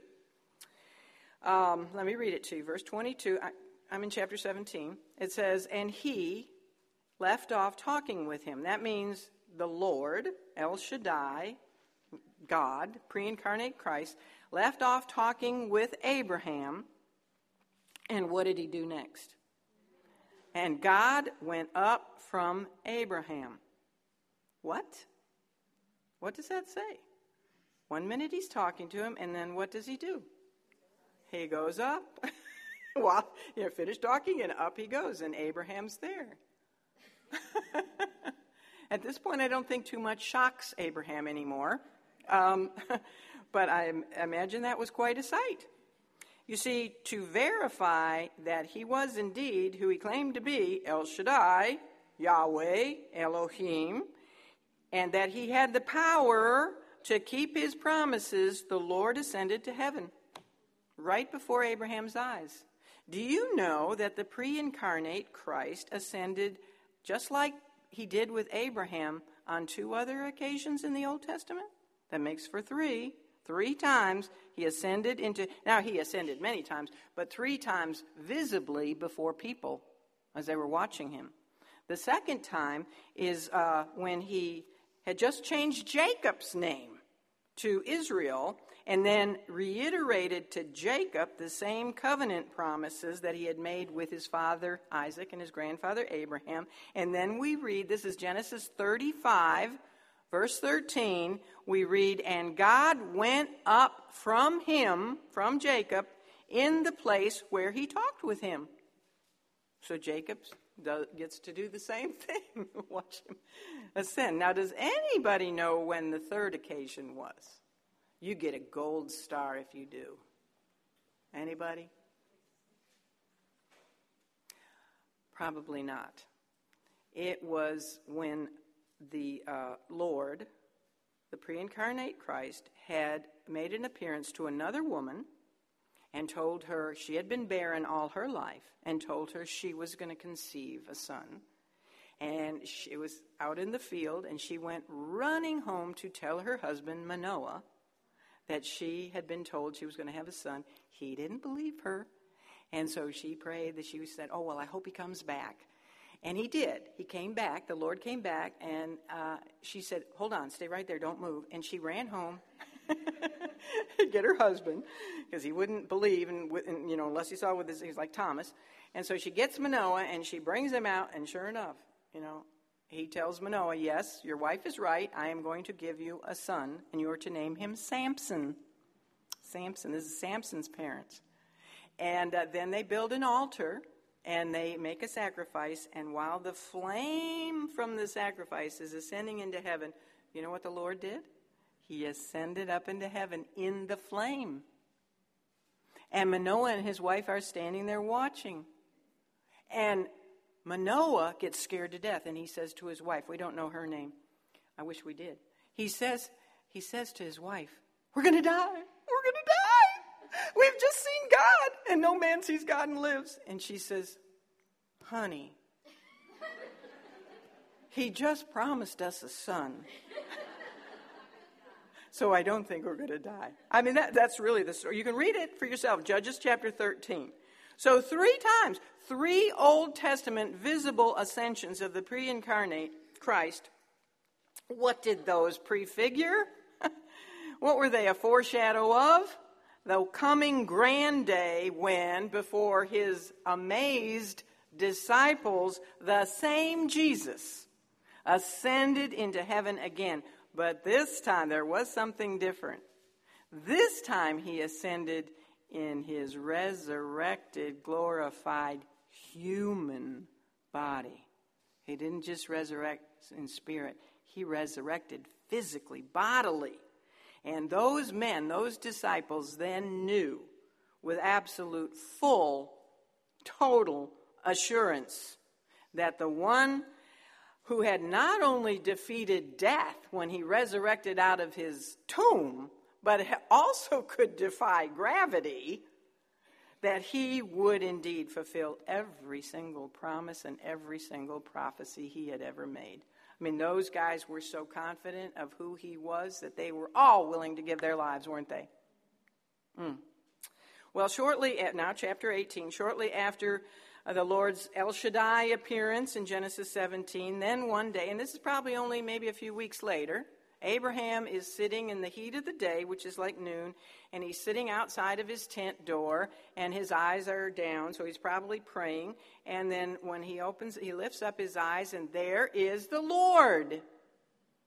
Um, let me read it to you. Verse 22, I, I'm in chapter 17. It says, And he left off talking with him. That means the Lord, El Shaddai, God, pre incarnate Christ, left off talking with Abraham. And what did he do next? And God went up from Abraham. What? What does that say? One minute he's talking to him, and then what does he do? He goes up. well, you know, finished talking, and up he goes, and Abraham's there. At this point, I don't think too much shocks Abraham anymore. Um, but I imagine that was quite a sight. You see, to verify that he was indeed who he claimed to be, El Shaddai, Yahweh, Elohim, and that he had the power to keep his promises, the Lord ascended to heaven right before Abraham's eyes. Do you know that the pre incarnate Christ ascended just like he did with Abraham on two other occasions in the Old Testament? That makes for three. Three times he ascended into, now he ascended many times, but three times visibly before people as they were watching him. The second time is uh, when he had just changed Jacob's name to Israel and then reiterated to Jacob the same covenant promises that he had made with his father Isaac and his grandfather Abraham. And then we read this is Genesis 35, verse 13. We read, And God went up from him, from Jacob, in the place where he talked with him. So Jacob gets to do the same thing. Watch him ascend. Now, does anybody know when the third occasion was? You get a gold star if you do. Anybody? Probably not. It was when the uh, Lord, the pre incarnate Christ, had made an appearance to another woman and told her she had been barren all her life and told her she was going to conceive a son. And she was out in the field and she went running home to tell her husband, Manoah, that she had been told she was going to have a son. He didn't believe her. And so she prayed that she said, Oh, well, I hope he comes back. And he did. He came back. The Lord came back. And uh, she said, Hold on, stay right there, don't move. And she ran home. To get her husband because he wouldn't believe and, and, you know unless he saw with his he's like thomas and so she gets manoah and she brings him out and sure enough you know he tells Manoah, Yes, your wife is right. I am going to give you a son, and you are to name him Samson. Samson. This is Samson's parents. And uh, then they build an altar and they make a sacrifice. And while the flame from the sacrifice is ascending into heaven, you know what the Lord did? He ascended up into heaven in the flame. And Manoah and his wife are standing there watching. And Manoah gets scared to death and he says to his wife, we don't know her name. I wish we did. He says, he says to his wife, We're going to die. We're going to die. We've just seen God, and no man sees God and lives. And she says, Honey, he just promised us a son. so I don't think we're going to die. I mean, that, that's really the story. You can read it for yourself, Judges chapter 13. So, three times, three Old Testament visible ascensions of the pre incarnate Christ. What did those prefigure? what were they a foreshadow of? The coming grand day when, before his amazed disciples, the same Jesus ascended into heaven again. But this time there was something different. This time he ascended in his resurrected, glorified human body. He didn't just resurrect in spirit, he resurrected physically, bodily. And those men, those disciples, then knew with absolute, full, total assurance that the one who had not only defeated death when he resurrected out of his tomb, but also could defy gravity, that he would indeed fulfill every single promise and every single prophecy he had ever made. I mean, those guys were so confident of who he was that they were all willing to give their lives, weren't they? Mm. Well, shortly, at, now chapter 18, shortly after uh, the Lord's El Shaddai appearance in Genesis 17, then one day, and this is probably only maybe a few weeks later, Abraham is sitting in the heat of the day, which is like noon, and he's sitting outside of his tent door, and his eyes are down, so he's probably praying. And then when he opens, he lifts up his eyes, and there is the Lord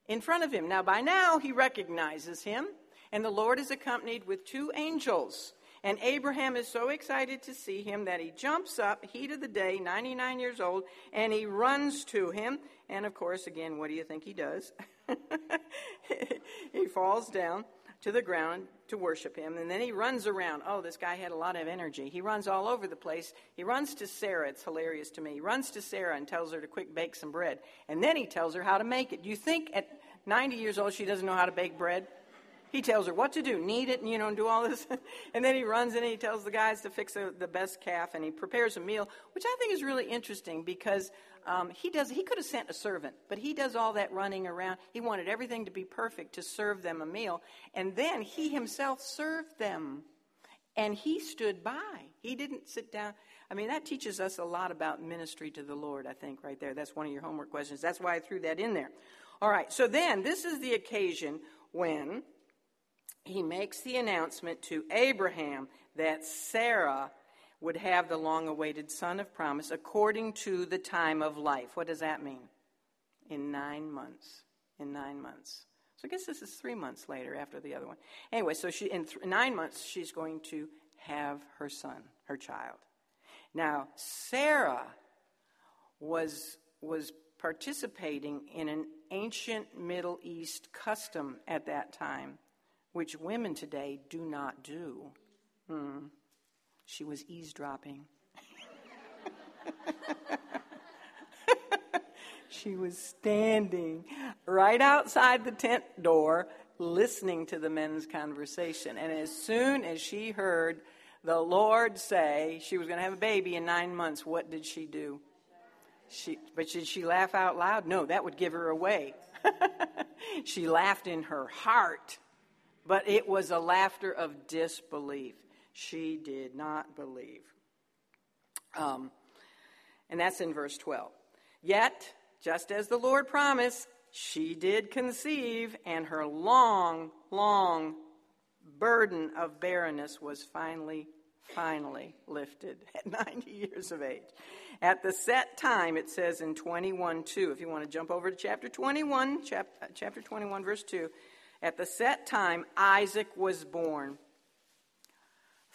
in front of him. Now, by now, he recognizes him, and the Lord is accompanied with two angels. And Abraham is so excited to see him that he jumps up, heat of the day, 99 years old, and he runs to him. And of course, again, what do you think he does? he falls down to the ground to worship him, and then he runs around. Oh, this guy had a lot of energy. He runs all over the place. He runs to Sarah. It's hilarious to me. He runs to Sarah and tells her to quick bake some bread. And then he tells her how to make it. Do you think at 90 years old she doesn't know how to bake bread? He tells her what to do, knead it, and you know, and do all this. and then he runs in and he tells the guys to fix the best calf, and he prepares a meal, which I think is really interesting because um, he does. He could have sent a servant, but he does all that running around. He wanted everything to be perfect to serve them a meal, and then he himself served them, and he stood by. He didn't sit down. I mean, that teaches us a lot about ministry to the Lord. I think right there. That's one of your homework questions. That's why I threw that in there. All right. So then, this is the occasion when he makes the announcement to Abraham that Sarah would have the long awaited son of promise according to the time of life. What does that mean? In nine months. In nine months. So I guess this is three months later after the other one. Anyway, so she in th- nine months she's going to have her son, her child. Now Sarah was was participating in an ancient Middle East custom at that time which women today do not do. Hmm. She was eavesdropping. she was standing right outside the tent door listening to the men's conversation. And as soon as she heard the Lord say she was going to have a baby in nine months, what did she do? She, but did she laugh out loud? No, that would give her away. she laughed in her heart but it was a laughter of disbelief. She did not believe. Um, and that's in verse 12. Yet, just as the Lord promised, she did conceive, and her long, long burden of barrenness was finally, finally lifted at 90 years of age. At the set time, it says in 21 2, if you want to jump over to chapter 21, chap, chapter 21, verse 2, at the set time, Isaac was born.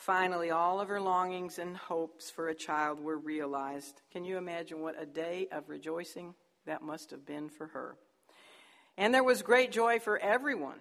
Finally, all of her longings and hopes for a child were realized. Can you imagine what a day of rejoicing that must have been for her? And there was great joy for everyone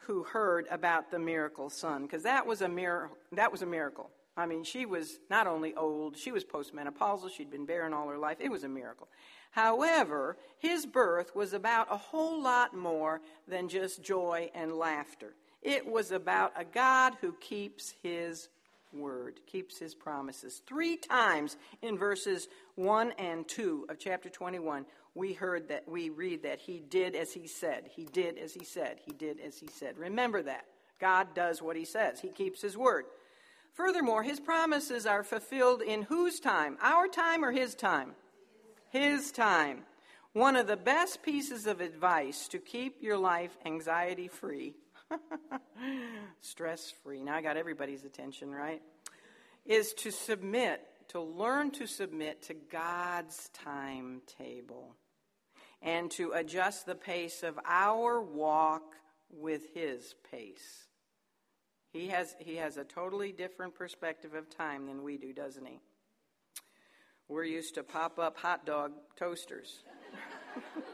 who heard about the miracle son, because that was a miracle. That was a miracle. I mean, she was not only old, she was postmenopausal, she'd been barren all her life. It was a miracle. However, his birth was about a whole lot more than just joy and laughter. It was about a God who keeps his word, keeps his promises. Three times in verses 1 and 2 of chapter 21, we heard that we read that he did as he said. He did as he said. He did as he said. Remember that. God does what he says. He keeps his word. Furthermore, his promises are fulfilled in whose time? Our time or his time? his time. One of the best pieces of advice to keep your life anxiety free, stress free, now I got everybody's attention, right? Is to submit, to learn to submit to God's timetable and to adjust the pace of our walk with His pace. He has, he has a totally different perspective of time than we do, doesn't he? We're used to pop up hot dog toasters.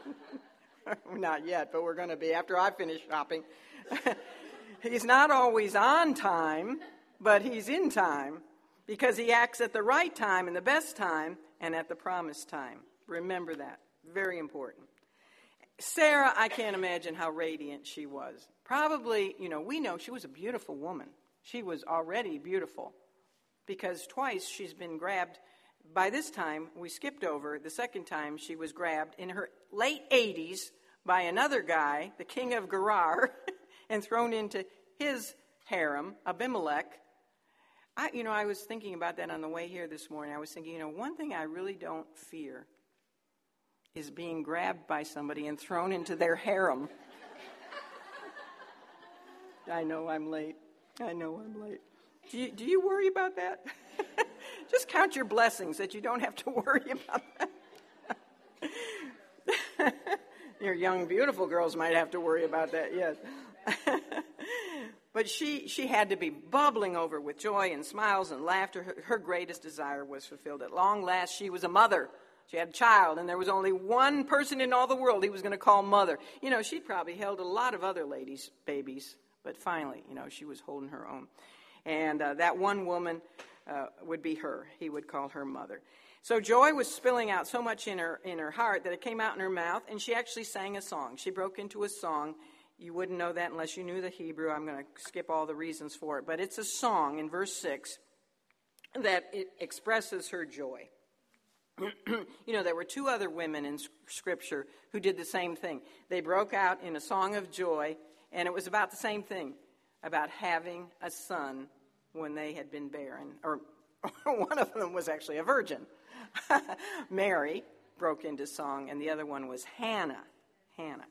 not yet, but we're going to be after I finish shopping. he's not always on time, but he's in time because he acts at the right time and the best time and at the promised time. Remember that. Very important. Sarah, I can't imagine how radiant she was. Probably, you know, we know she was a beautiful woman. She was already beautiful because twice she's been grabbed by this time, we skipped over the second time she was grabbed in her late 80s by another guy, the king of Gerar, and thrown into his harem, Abimelech. I, you know, I was thinking about that on the way here this morning. I was thinking, you know, one thing I really don't fear is being grabbed by somebody and thrown into their harem. I know I'm late. I know I'm late. Do you, do you worry about that? Just count your blessings that you don't have to worry about that. your young, beautiful girls might have to worry about that, yes. but she, she had to be bubbling over with joy and smiles and laughter. Her, her greatest desire was fulfilled. At long last, she was a mother. She had a child, and there was only one person in all the world he was going to call mother. You know, she'd probably held a lot of other ladies' babies, but finally, you know, she was holding her own. And uh, that one woman uh, would be her. He would call her mother. So joy was spilling out so much in her in her heart that it came out in her mouth, and she actually sang a song. She broke into a song. You wouldn't know that unless you knew the Hebrew. I'm going to skip all the reasons for it, but it's a song in verse six that it expresses her joy. you know, there were two other women in Scripture who did the same thing. They broke out in a song of joy, and it was about the same thing about having a son when they had been barren, or one of them was actually a virgin. Mary broke into song, and the other one was Hannah. Hannah.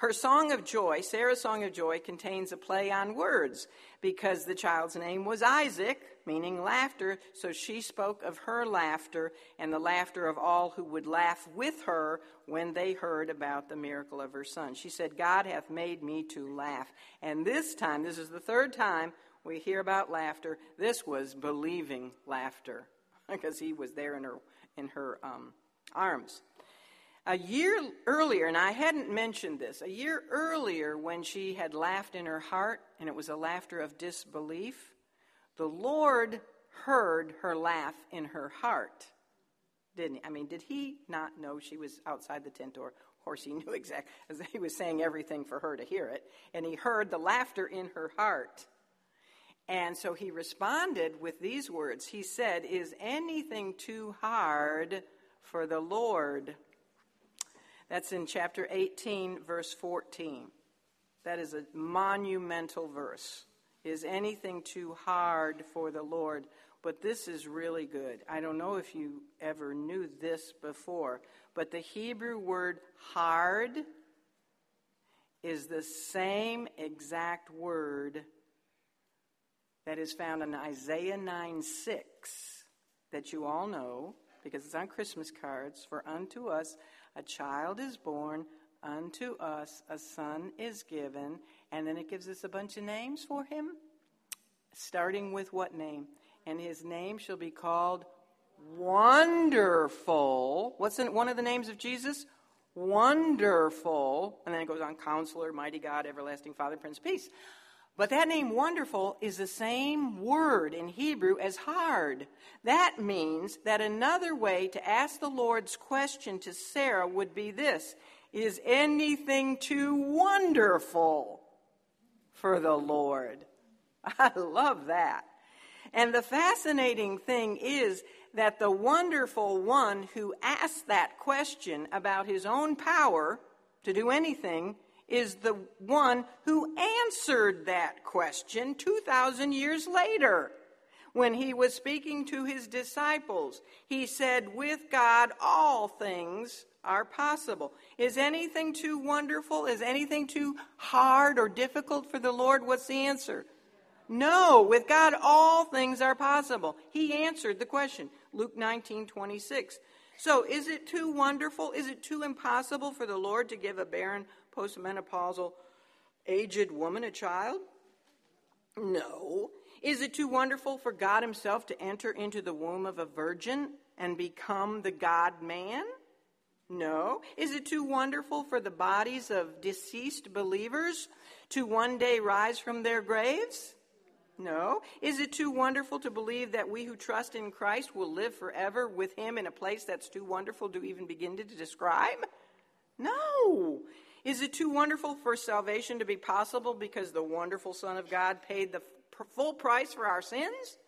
Her song of joy, Sarah's song of joy, contains a play on words because the child's name was Isaac, meaning laughter, so she spoke of her laughter and the laughter of all who would laugh with her when they heard about the miracle of her son. She said, God hath made me to laugh. And this time, this is the third time we hear about laughter. This was believing laughter because he was there in her, in her um, arms. A year earlier, and I hadn't mentioned this, a year earlier when she had laughed in her heart, and it was a laughter of disbelief, the Lord heard her laugh in her heart. Didn't he? I mean, did he not know she was outside the tent door? Of course, he knew exactly, as he was saying everything for her to hear it. And he heard the laughter in her heart. And so he responded with these words He said, Is anything too hard for the Lord? That's in chapter 18, verse 14. That is a monumental verse. Is anything too hard for the Lord? But this is really good. I don't know if you ever knew this before, but the Hebrew word hard is the same exact word that is found in Isaiah 9 6 that you all know because it's on Christmas cards. For unto us a child is born, unto us a son is given, and then it gives us a bunch of names for him, starting with what name? And his name shall be called Wonderful. What's in, one of the names of Jesus? Wonderful. And then it goes on Counselor, Mighty God, Everlasting Father, Prince Peace. But that name wonderful is the same word in Hebrew as hard. That means that another way to ask the Lord's question to Sarah would be this Is anything too wonderful for the Lord? I love that. And the fascinating thing is that the wonderful one who asked that question about his own power to do anything is the one who answered that question 2,000 years later. When he was speaking to his disciples, he said, With God, all things are possible. Is anything too wonderful? Is anything too hard or difficult for the Lord? What's the answer? No, with God, all things are possible. He answered the question. Luke 19 26. So, is it too wonderful? Is it too impossible for the Lord to give a barren postmenopausal aged woman a child? No. Is it too wonderful for God Himself to enter into the womb of a virgin and become the God man? No. Is it too wonderful for the bodies of deceased believers to one day rise from their graves? No. Is it too wonderful to believe that we who trust in Christ will live forever with Him in a place that's too wonderful to even begin to describe? No. Is it too wonderful for salvation to be possible because the wonderful Son of God paid the full price for our sins?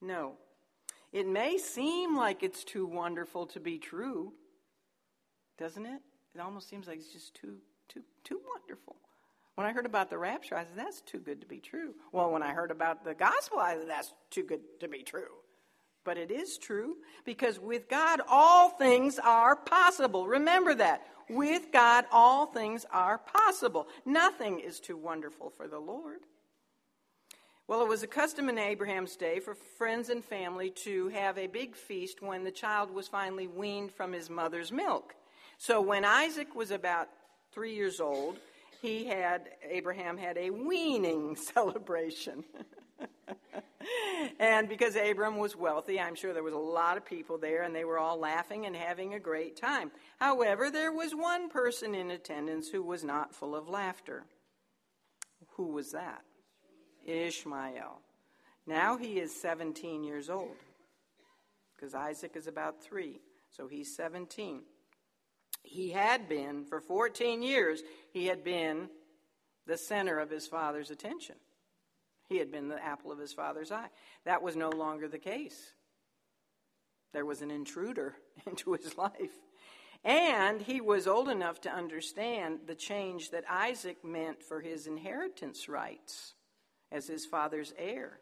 No. It may seem like it's too wonderful to be true, doesn't it? It almost seems like it's just too, too, too wonderful. When I heard about the rapture, I said, that's too good to be true. Well, when I heard about the gospel, I said, that's too good to be true. But it is true because with God, all things are possible. Remember that. With God, all things are possible. Nothing is too wonderful for the Lord. Well, it was a custom in Abraham's day for friends and family to have a big feast when the child was finally weaned from his mother's milk. So when Isaac was about three years old, he had, Abraham had a weaning celebration. and because Abram was wealthy, I'm sure there was a lot of people there and they were all laughing and having a great time. However, there was one person in attendance who was not full of laughter. Who was that? Ishmael. Now he is 17 years old because Isaac is about three, so he's 17. He had been, for 14 years, he had been the center of his father's attention. He had been the apple of his father's eye. That was no longer the case. There was an intruder into his life. And he was old enough to understand the change that Isaac meant for his inheritance rights as his father's heir.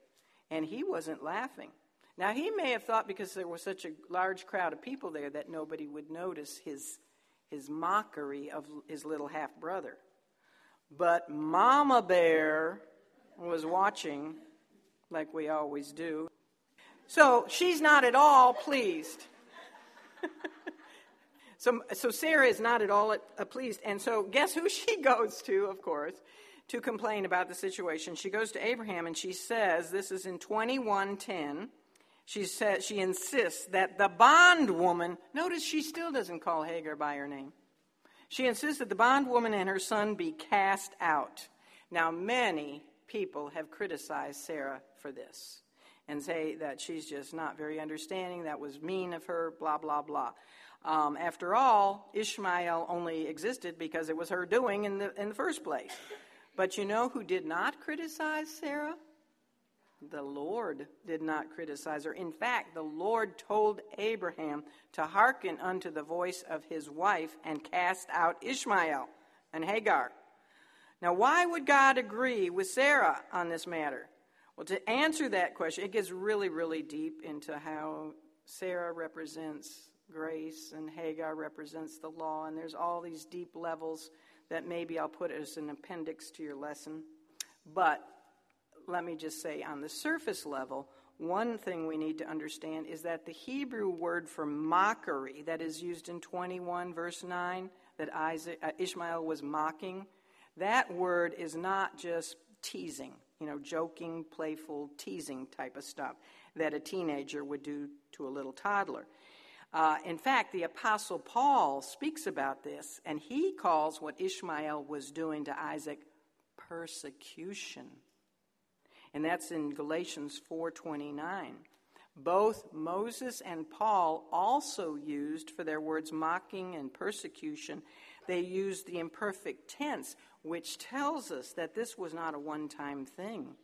And he wasn't laughing. Now, he may have thought because there was such a large crowd of people there that nobody would notice his, his mockery of his little half brother. But Mama Bear was watching, like we always do. So she's not at all pleased. so, so Sarah is not at all uh, pleased. And so, guess who she goes to, of course? to complain about the situation. She goes to Abraham and she says, this is in 2110. She says she insists that the bondwoman, notice she still doesn't call Hagar by her name. She insists that the bondwoman and her son be cast out. Now, many people have criticized Sarah for this and say that she's just not very understanding, that was mean of her, blah, blah, blah. Um, after all, Ishmael only existed because it was her doing in the, in the first place. But you know who did not criticize Sarah? The Lord did not criticize her. In fact, the Lord told Abraham to hearken unto the voice of his wife and cast out Ishmael and Hagar. Now, why would God agree with Sarah on this matter? Well, to answer that question, it gets really, really deep into how Sarah represents grace and Hagar represents the law, and there's all these deep levels that maybe I'll put as an appendix to your lesson. But let me just say, on the surface level, one thing we need to understand is that the Hebrew word for mockery that is used in 21 verse 9 that Isaac, uh, Ishmael was mocking, that word is not just teasing, you know, joking, playful, teasing type of stuff that a teenager would do to a little toddler. Uh, in fact, the Apostle Paul speaks about this, and he calls what Ishmael was doing to Isaac persecution. And that's in Galatians 4:29. Both Moses and Paul also used for their words mocking and persecution, they used the imperfect tense, which tells us that this was not a one-time thing.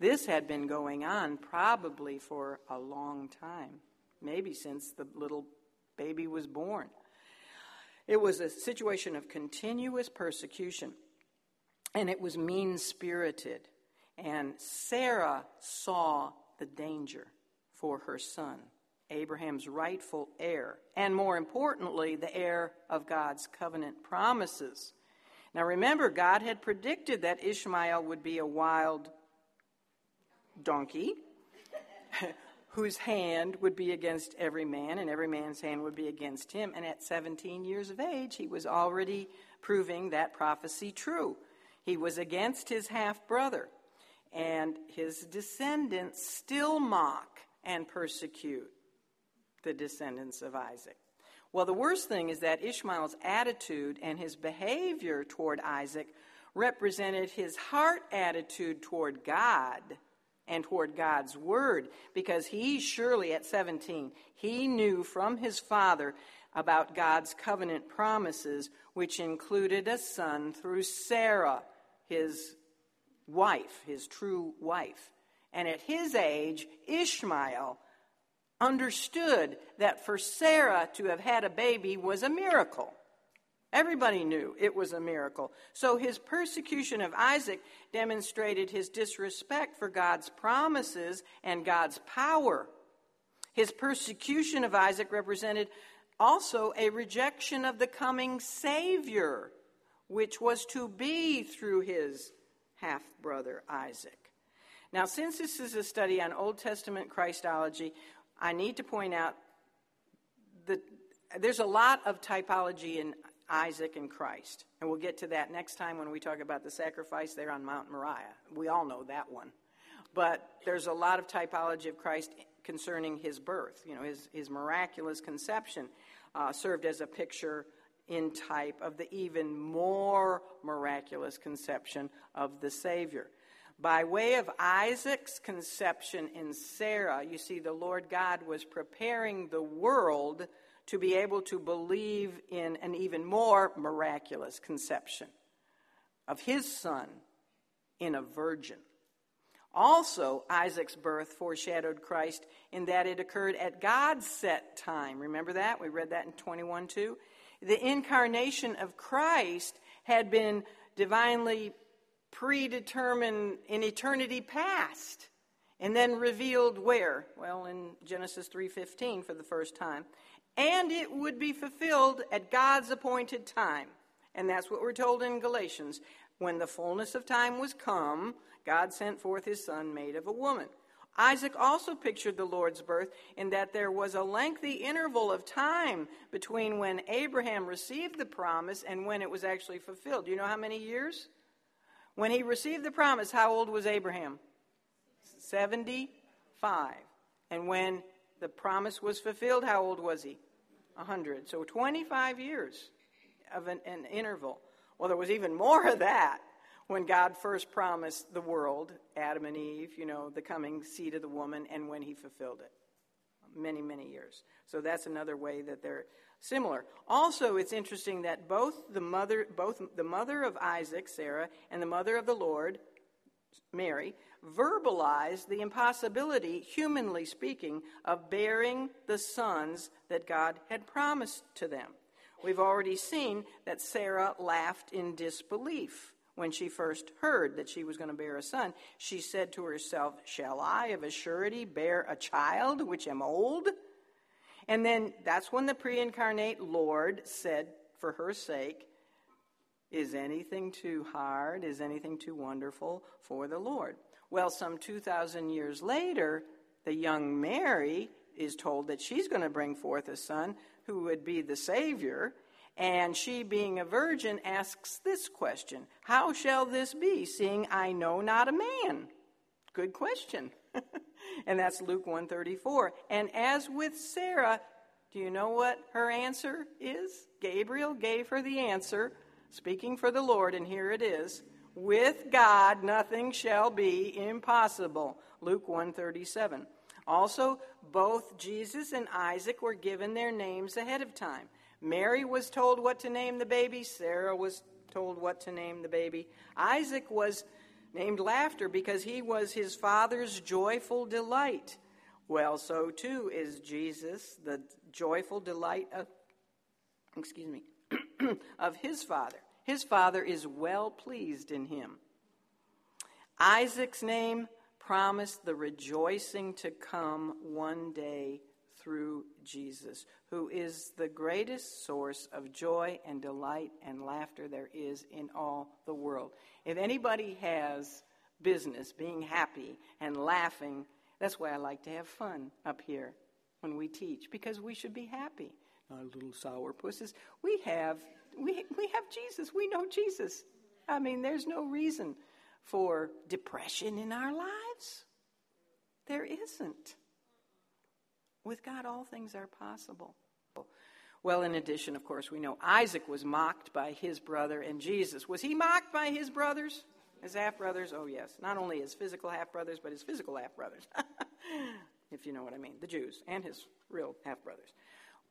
This had been going on probably for a long time maybe since the little baby was born. It was a situation of continuous persecution, and it was mean spirited. And Sarah saw the danger for her son, Abraham's rightful heir, and more importantly, the heir of God's covenant promises. Now remember, God had predicted that Ishmael would be a wild donkey whose hand would be against every man, and every man's hand would be against him. And at 17 years of age, he was already proving that prophecy true. He was against his half brother, and his descendants still mock and persecute the descendants of Isaac. Well, the worst thing is that Ishmael's attitude and his behavior toward Isaac represented his heart attitude toward God and toward God's word because he surely at 17 he knew from his father about God's covenant promises which included a son through Sarah his wife his true wife. And at his age Ishmael understood that for Sarah to have had a baby was a miracle Everybody knew it was a miracle. So his persecution of Isaac demonstrated his disrespect for God's promises and God's power. His persecution of Isaac represented Also, a rejection of the coming Savior, which was to be through his half brother Isaac. Now, since this is a study on Old Testament Christology, I need to point out that there's a lot of typology in Isaac and Christ. And we'll get to that next time when we talk about the sacrifice there on Mount Moriah. We all know that one. But there's a lot of typology of Christ concerning his birth. You know, his, his miraculous conception uh, served as a picture in type of the even more miraculous conception of the Savior. By way of Isaac's conception in Sarah, you see, the Lord God was preparing the world to be able to believe in an even more miraculous conception of his son in a virgin. Also, Isaac's birth foreshadowed Christ in that it occurred at God's set time. Remember that? We read that in 21 2. The incarnation of Christ had been divinely predetermined in eternity past and then revealed where? Well, in Genesis 3:15 for the first time. And it would be fulfilled at God's appointed time. And that's what we're told in Galatians. When the fullness of time was come, God sent forth his son made of a woman. Isaac also pictured the Lord's birth in that there was a lengthy interval of time between when Abraham received the promise and when it was actually fulfilled. Do you know how many years? When he received the promise, how old was Abraham? 75. And when the promise was fulfilled, how old was he? 100. So 25 years of an, an interval. Well, there was even more of that when God first promised the world, Adam and Eve, you know, the coming seed of the woman, and when he fulfilled it. Many, many years. So that's another way that they're similar. Also, it's interesting that both the mother, both the mother of Isaac, Sarah, and the mother of the Lord, Mary, verbalized the impossibility, humanly speaking, of bearing the sons that God had promised to them. We've already seen that Sarah laughed in disbelief when she first heard that she was going to bear a son, she said to herself, Shall I of a surety bear a child which am old? And then that's when the pre incarnate Lord said, for her sake, Is anything too hard? Is anything too wonderful for the Lord? Well, some 2,000 years later, the young Mary is told that she's going to bring forth a son who would be the Savior. And she, being a virgin, asks this question How shall this be, seeing I know not a man? Good question. And that's Luke 134. And as with Sarah, do you know what her answer is? Gabriel gave her the answer, speaking for the Lord, and here it is. With God nothing shall be impossible. Luke 137. Also, both Jesus and Isaac were given their names ahead of time. Mary was told what to name the baby, Sarah was told what to name the baby. Isaac was named Laughter because he was his father's joyful delight. Well, so too is Jesus, the joyful delight of, excuse me, of his father. His father is well pleased in him. Isaac's name promised the rejoicing to come one day through Jesus, who is the greatest source of joy and delight and laughter there is in all the world. If anybody has business being happy and laughing, that's why I like to have fun up here when we teach, because we should be happy. Not little sour pusses. We have we we have Jesus. We know Jesus. I mean, there's no reason for depression in our lives. There isn't. With God, all things are possible. Well, in addition, of course, we know Isaac was mocked by his brother and Jesus. Was he mocked by his brothers? His half brothers? Oh, yes. Not only his physical half brothers, but his physical half brothers. if you know what I mean. The Jews and his real half brothers.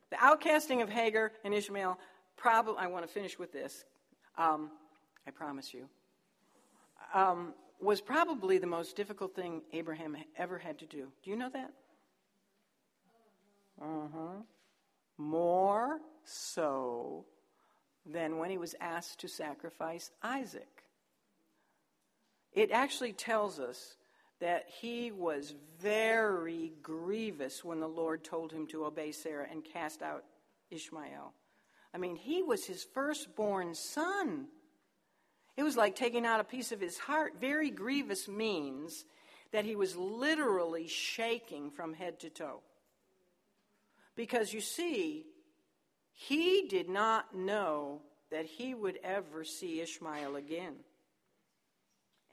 The outcasting of Hagar and Ishmael, probably, I want to finish with this. Um, I promise you. Um, was probably the most difficult thing Abraham ever had to do. Do you know that? Uh-huh. More so than when he was asked to sacrifice Isaac. It actually tells us that he was very grievous when the Lord told him to obey Sarah and cast out Ishmael. I mean, he was his firstborn son. It was like taking out a piece of his heart. Very grievous means that he was literally shaking from head to toe. Because you see, he did not know that he would ever see Ishmael again.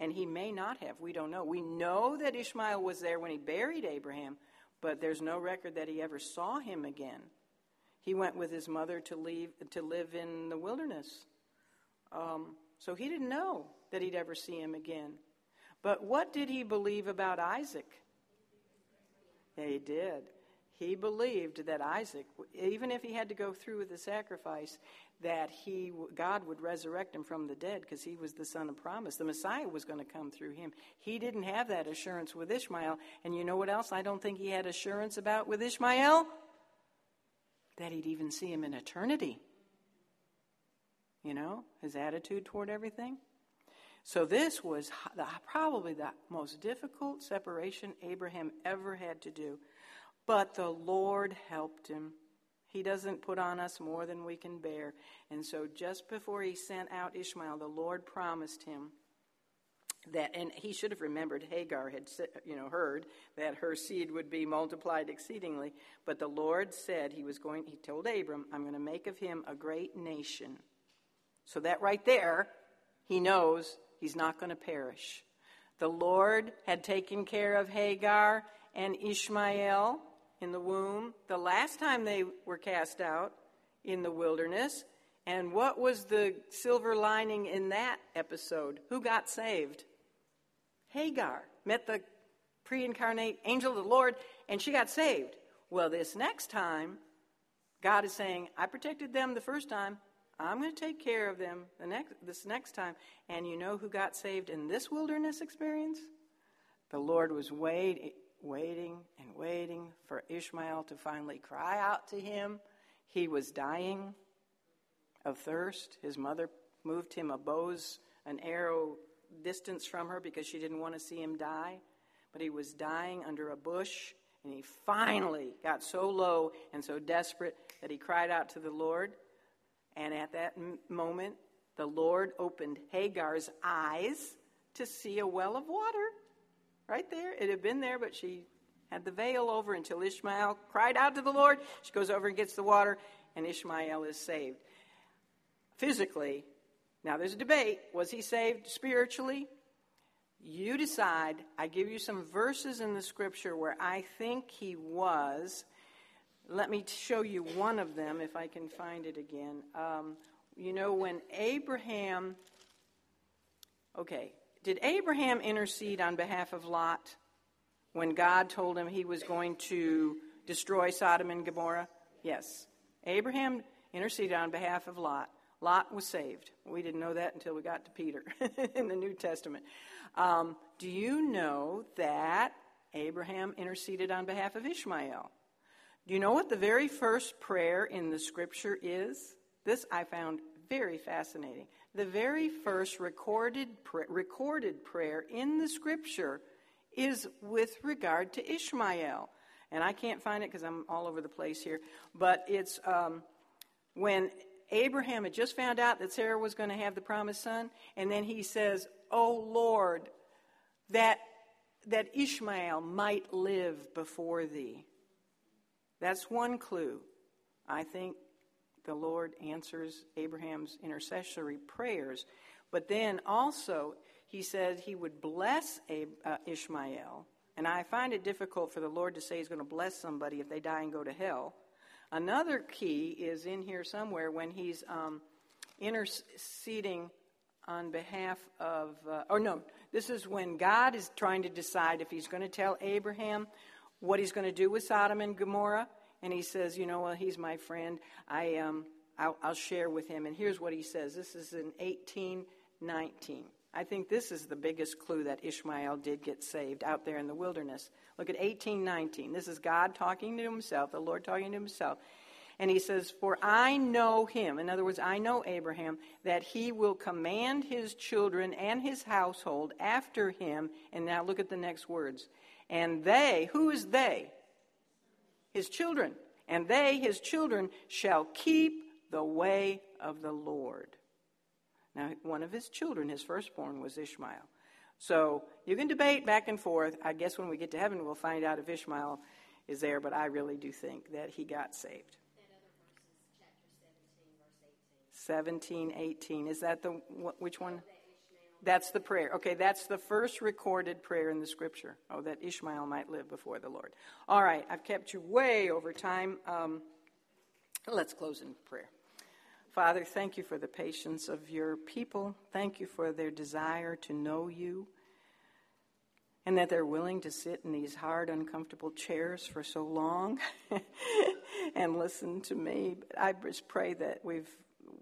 And he may not have. We don't know. We know that Ishmael was there when he buried Abraham, but there's no record that he ever saw him again. He went with his mother to, leave, to live in the wilderness. Um, so he didn't know that he'd ever see him again. But what did he believe about Isaac? Yeah, he did. He believed that Isaac, even if he had to go through with the sacrifice, that he, God would resurrect him from the dead because he was the son of promise. The Messiah was going to come through him. He didn't have that assurance with Ishmael. And you know what else I don't think he had assurance about with Ishmael? That he'd even see him in eternity. You know, his attitude toward everything. So this was the, probably the most difficult separation Abraham ever had to do. But the Lord helped him. He doesn't put on us more than we can bear. And so just before he sent out Ishmael, the Lord promised him that and he should have remembered Hagar had you know heard that her seed would be multiplied exceedingly, but the Lord said he was going he told Abram, I'm going to make of him a great nation. So that right there, he knows he's not going to perish. The Lord had taken care of Hagar and Ishmael in the womb the last time they were cast out in the wilderness. And what was the silver lining in that episode? Who got saved? Hagar met the pre incarnate angel of the Lord, and she got saved. Well, this next time, God is saying, I protected them the first time. I'm going to take care of them the next, this next time. And you know who got saved in this wilderness experience? The Lord was waiting, waiting and waiting for Ishmael to finally cry out to him. He was dying of thirst. His mother moved him a bow's, an arrow distance from her because she didn't want to see him die. But he was dying under a bush, and he finally got so low and so desperate that he cried out to the Lord. And at that m- moment, the Lord opened Hagar's eyes to see a well of water. Right there. It had been there, but she had the veil over until Ishmael cried out to the Lord. She goes over and gets the water, and Ishmael is saved. Physically, now there's a debate. Was he saved spiritually? You decide. I give you some verses in the scripture where I think he was. Let me show you one of them if I can find it again. Um, you know, when Abraham. Okay, did Abraham intercede on behalf of Lot when God told him he was going to destroy Sodom and Gomorrah? Yes. Abraham interceded on behalf of Lot. Lot was saved. We didn't know that until we got to Peter in the New Testament. Um, do you know that Abraham interceded on behalf of Ishmael? Do you know what the very first prayer in the scripture is? This I found very fascinating. The very first recorded, recorded prayer in the scripture is with regard to Ishmael. And I can't find it because I'm all over the place here. But it's um, when Abraham had just found out that Sarah was going to have the promised son, and then he says, Oh Lord, that, that Ishmael might live before thee. That's one clue. I think the Lord answers Abraham's intercessory prayers. But then also, he said he would bless uh, Ishmael. And I find it difficult for the Lord to say he's going to bless somebody if they die and go to hell. Another key is in here somewhere when he's um, interceding on behalf of, uh, or no, this is when God is trying to decide if he's going to tell Abraham what he's going to do with Sodom and Gomorrah and he says, you know, well, he's my friend. I, um, I'll, I'll share with him. And here's what he says. This is in 1819. I think this is the biggest clue that Ishmael did get saved out there in the wilderness. Look at 1819. This is God talking to himself, the Lord talking to himself. And he says, For I know him, in other words, I know Abraham, that he will command his children and his household after him. And now look at the next words. And they, who is they? His children. and they, his children, shall keep the way of the Lord. Now, one of his children, his firstborn, was Ishmael. So you can debate back and forth. I guess when we get to heaven, we'll find out if Ishmael is there, but I really do think that he got saved. 17, 18. Is that the which one? That's the prayer. Okay, that's the first recorded prayer in the scripture. Oh, that Ishmael might live before the Lord. All right, I've kept you way over time. Um, let's close in prayer. Father, thank you for the patience of your people. Thank you for their desire to know you and that they're willing to sit in these hard, uncomfortable chairs for so long and listen to me. But I just pray that we've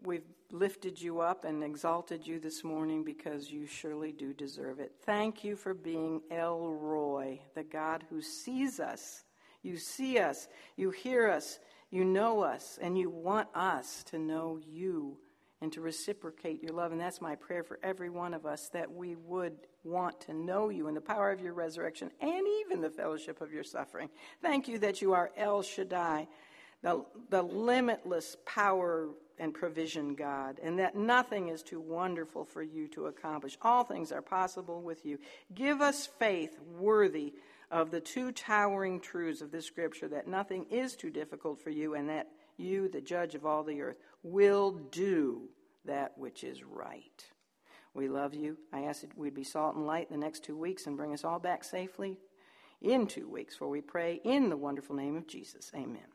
we've lifted you up and exalted you this morning because you surely do deserve it. Thank you for being El Roi, the God who sees us. You see us, you hear us, you know us, and you want us to know you and to reciprocate your love. And that's my prayer for every one of us that we would want to know you in the power of your resurrection and even the fellowship of your suffering. Thank you that you are El Shaddai, the, the limitless power and provision God, and that nothing is too wonderful for you to accomplish. All things are possible with you. Give us faith worthy of the two towering truths of this scripture that nothing is too difficult for you and that you, the judge of all the earth, will do that which is right. We love you. I ask that we'd be salt and light the next two weeks and bring us all back safely in two weeks, for we pray in the wonderful name of Jesus. Amen.